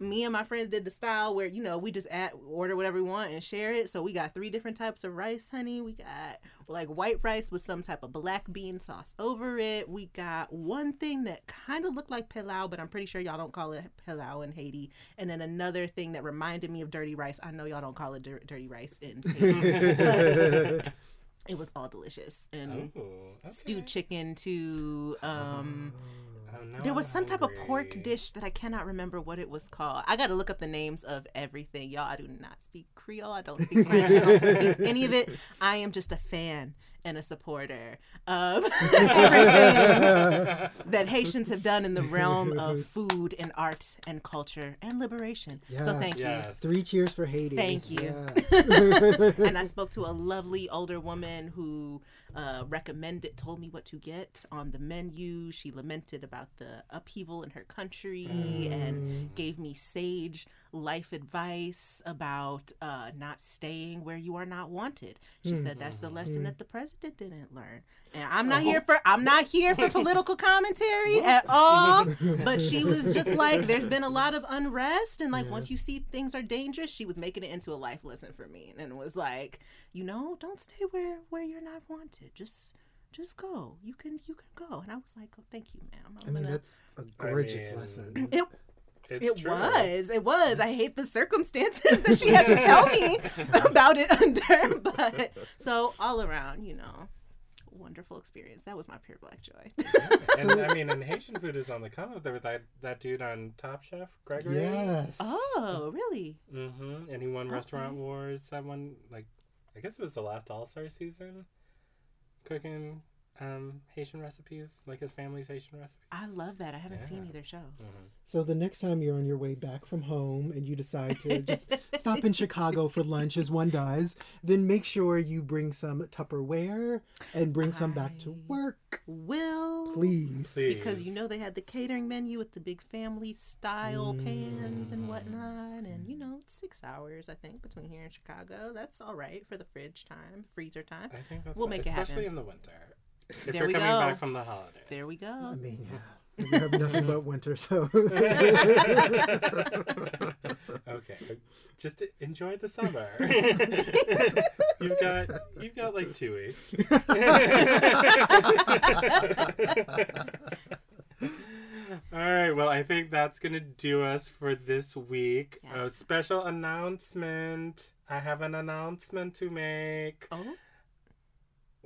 me and my friends did the style where you know we just add order whatever we want and share it. So we got three different types of rice, honey. We got like white rice with some type of black bean sauce over it. We got one thing that kind of looked like pilau, but I'm pretty sure y'all don't call it pilau in Haiti. And then another thing that reminded me of dirty rice. I know y'all don't call it dir- dirty rice in Haiti. it was all delicious and Oh, okay. stewed chicken to um Oh, Oh, now there was I'm some type of pork dish that I cannot remember what it was called. I got to look up the names of everything. Y'all, I do not speak Creole. I don't speak French. I don't speak any of it. I am just a fan and a supporter of everything that Haitians have done in the realm of food and art and culture and liberation. So Yes. thank you. Three cheers for Haiti. Thank you. Yes. and I spoke to a lovely older woman who uh, recommended, told me what to get on the menu. She lamented about the upheaval in her country and gave me sage life advice about uh, not staying where you are not wanted. She said that's the lesson that the president didn't learn. And I'm not here for I'm not here for political commentary at all. But she was just like, there's been a lot of unrest, and like once you see things are dangerous, she was making it into a life lesson for me, and was like, you know, don't stay where where you're not wanted. Just just go. You can you can go. And I was like, oh, thank you, ma'am. I'm I mean, gonna- that's a gorgeous mean, lesson. it It's it true. was. It was. I hate the circumstances that she had to tell me about it under. But so all around, you know, wonderful experience. That was my pure black joy. and I mean, and Haitian food is on the come up. There was that that dude on Top Chef, Gregory. Yes. oh, really? Mm-hmm. And he won Restaurant Wars. That one, like, I guess it was the last All Star season, cooking um, Haitian recipes, like his family's Haitian recipes. I love that. I haven't seen either show. So the next time you're on your way back from home and you decide to just stop in Chicago for lunch, as one does, then make sure you bring some Tupperware and bring some back to work, Will please. Please. because you know they had the catering menu with the big family style pans and whatnot, and you know it's six hours I think between here and Chicago. That's all right for the fridge time, freezer time. I think that's We'll fine, make it especially happen. in the winter. If There you're we coming go. back from the holidays. There we go. I mean, yeah. We have nothing but winter, so. okay, just enjoy the summer. you've got you've got like two weeks. All right, well, I think that's gonna do us for this week. A special announcement. I have an announcement to make. Oh,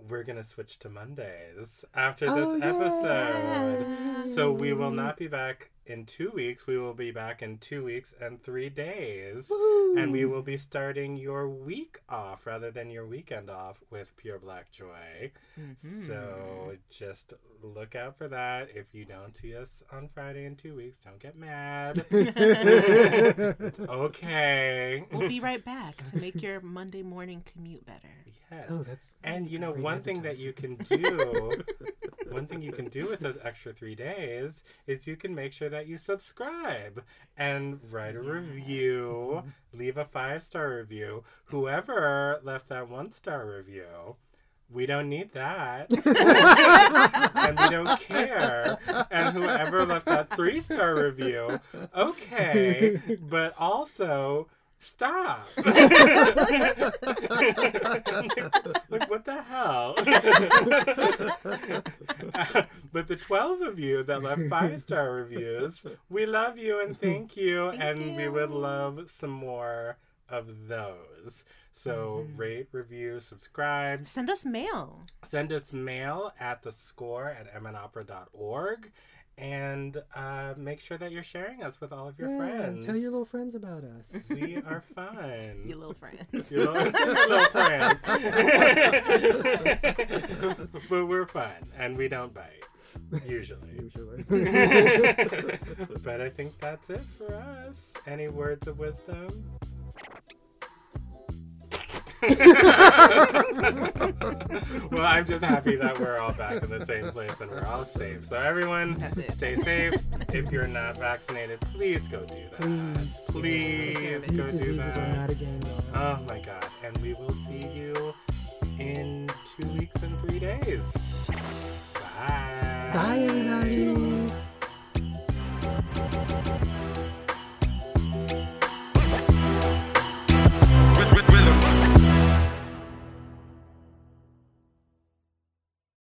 We're gonna switch to Mondays after this Oh, episode. So we will not be back in two weeks. We will be back in two weeks and three days. And we will be starting your week off rather than your weekend off with Pure Black Joy. So just look out for that. If you don't see us on Friday in two weeks, don't get mad. it's okay. we'll be right back to make your Monday morning commute better. Yes. Oh, that's. And you know, one thing that you can do, one thing you can do with those extra three days is you can make sure that you subscribe and write a review, leave a five star review. Whoever left that one star review, we don't need that. and we don't care. And whoever left that three star review, okay. But also, stop. like, what the hell? but the 12 of you that left five star reviews, we love you and thank you. Thank and we would love some more of those. So mm-hmm. rate, review, subscribe. Send us mail. Send us mail at the score at mnopera.org and uh, make sure that you're sharing us with all of your Yeah, friends. Tell your little friends about us. we are fun. You little friends. Your little, your little friends. but we're fun and we don't bite, usually. Usually. but I think that's it for us. Any words of wisdom? well, I'm just happy that we're all back in the same place and we're all safe. So, everyone, stay safe. if you're not vaccinated, please go do that. Please. Please Take care of go These do diseases that. are not a game, y'all. Oh my god. And we will see you in two weeks and three days. Bye. Bye, everybody.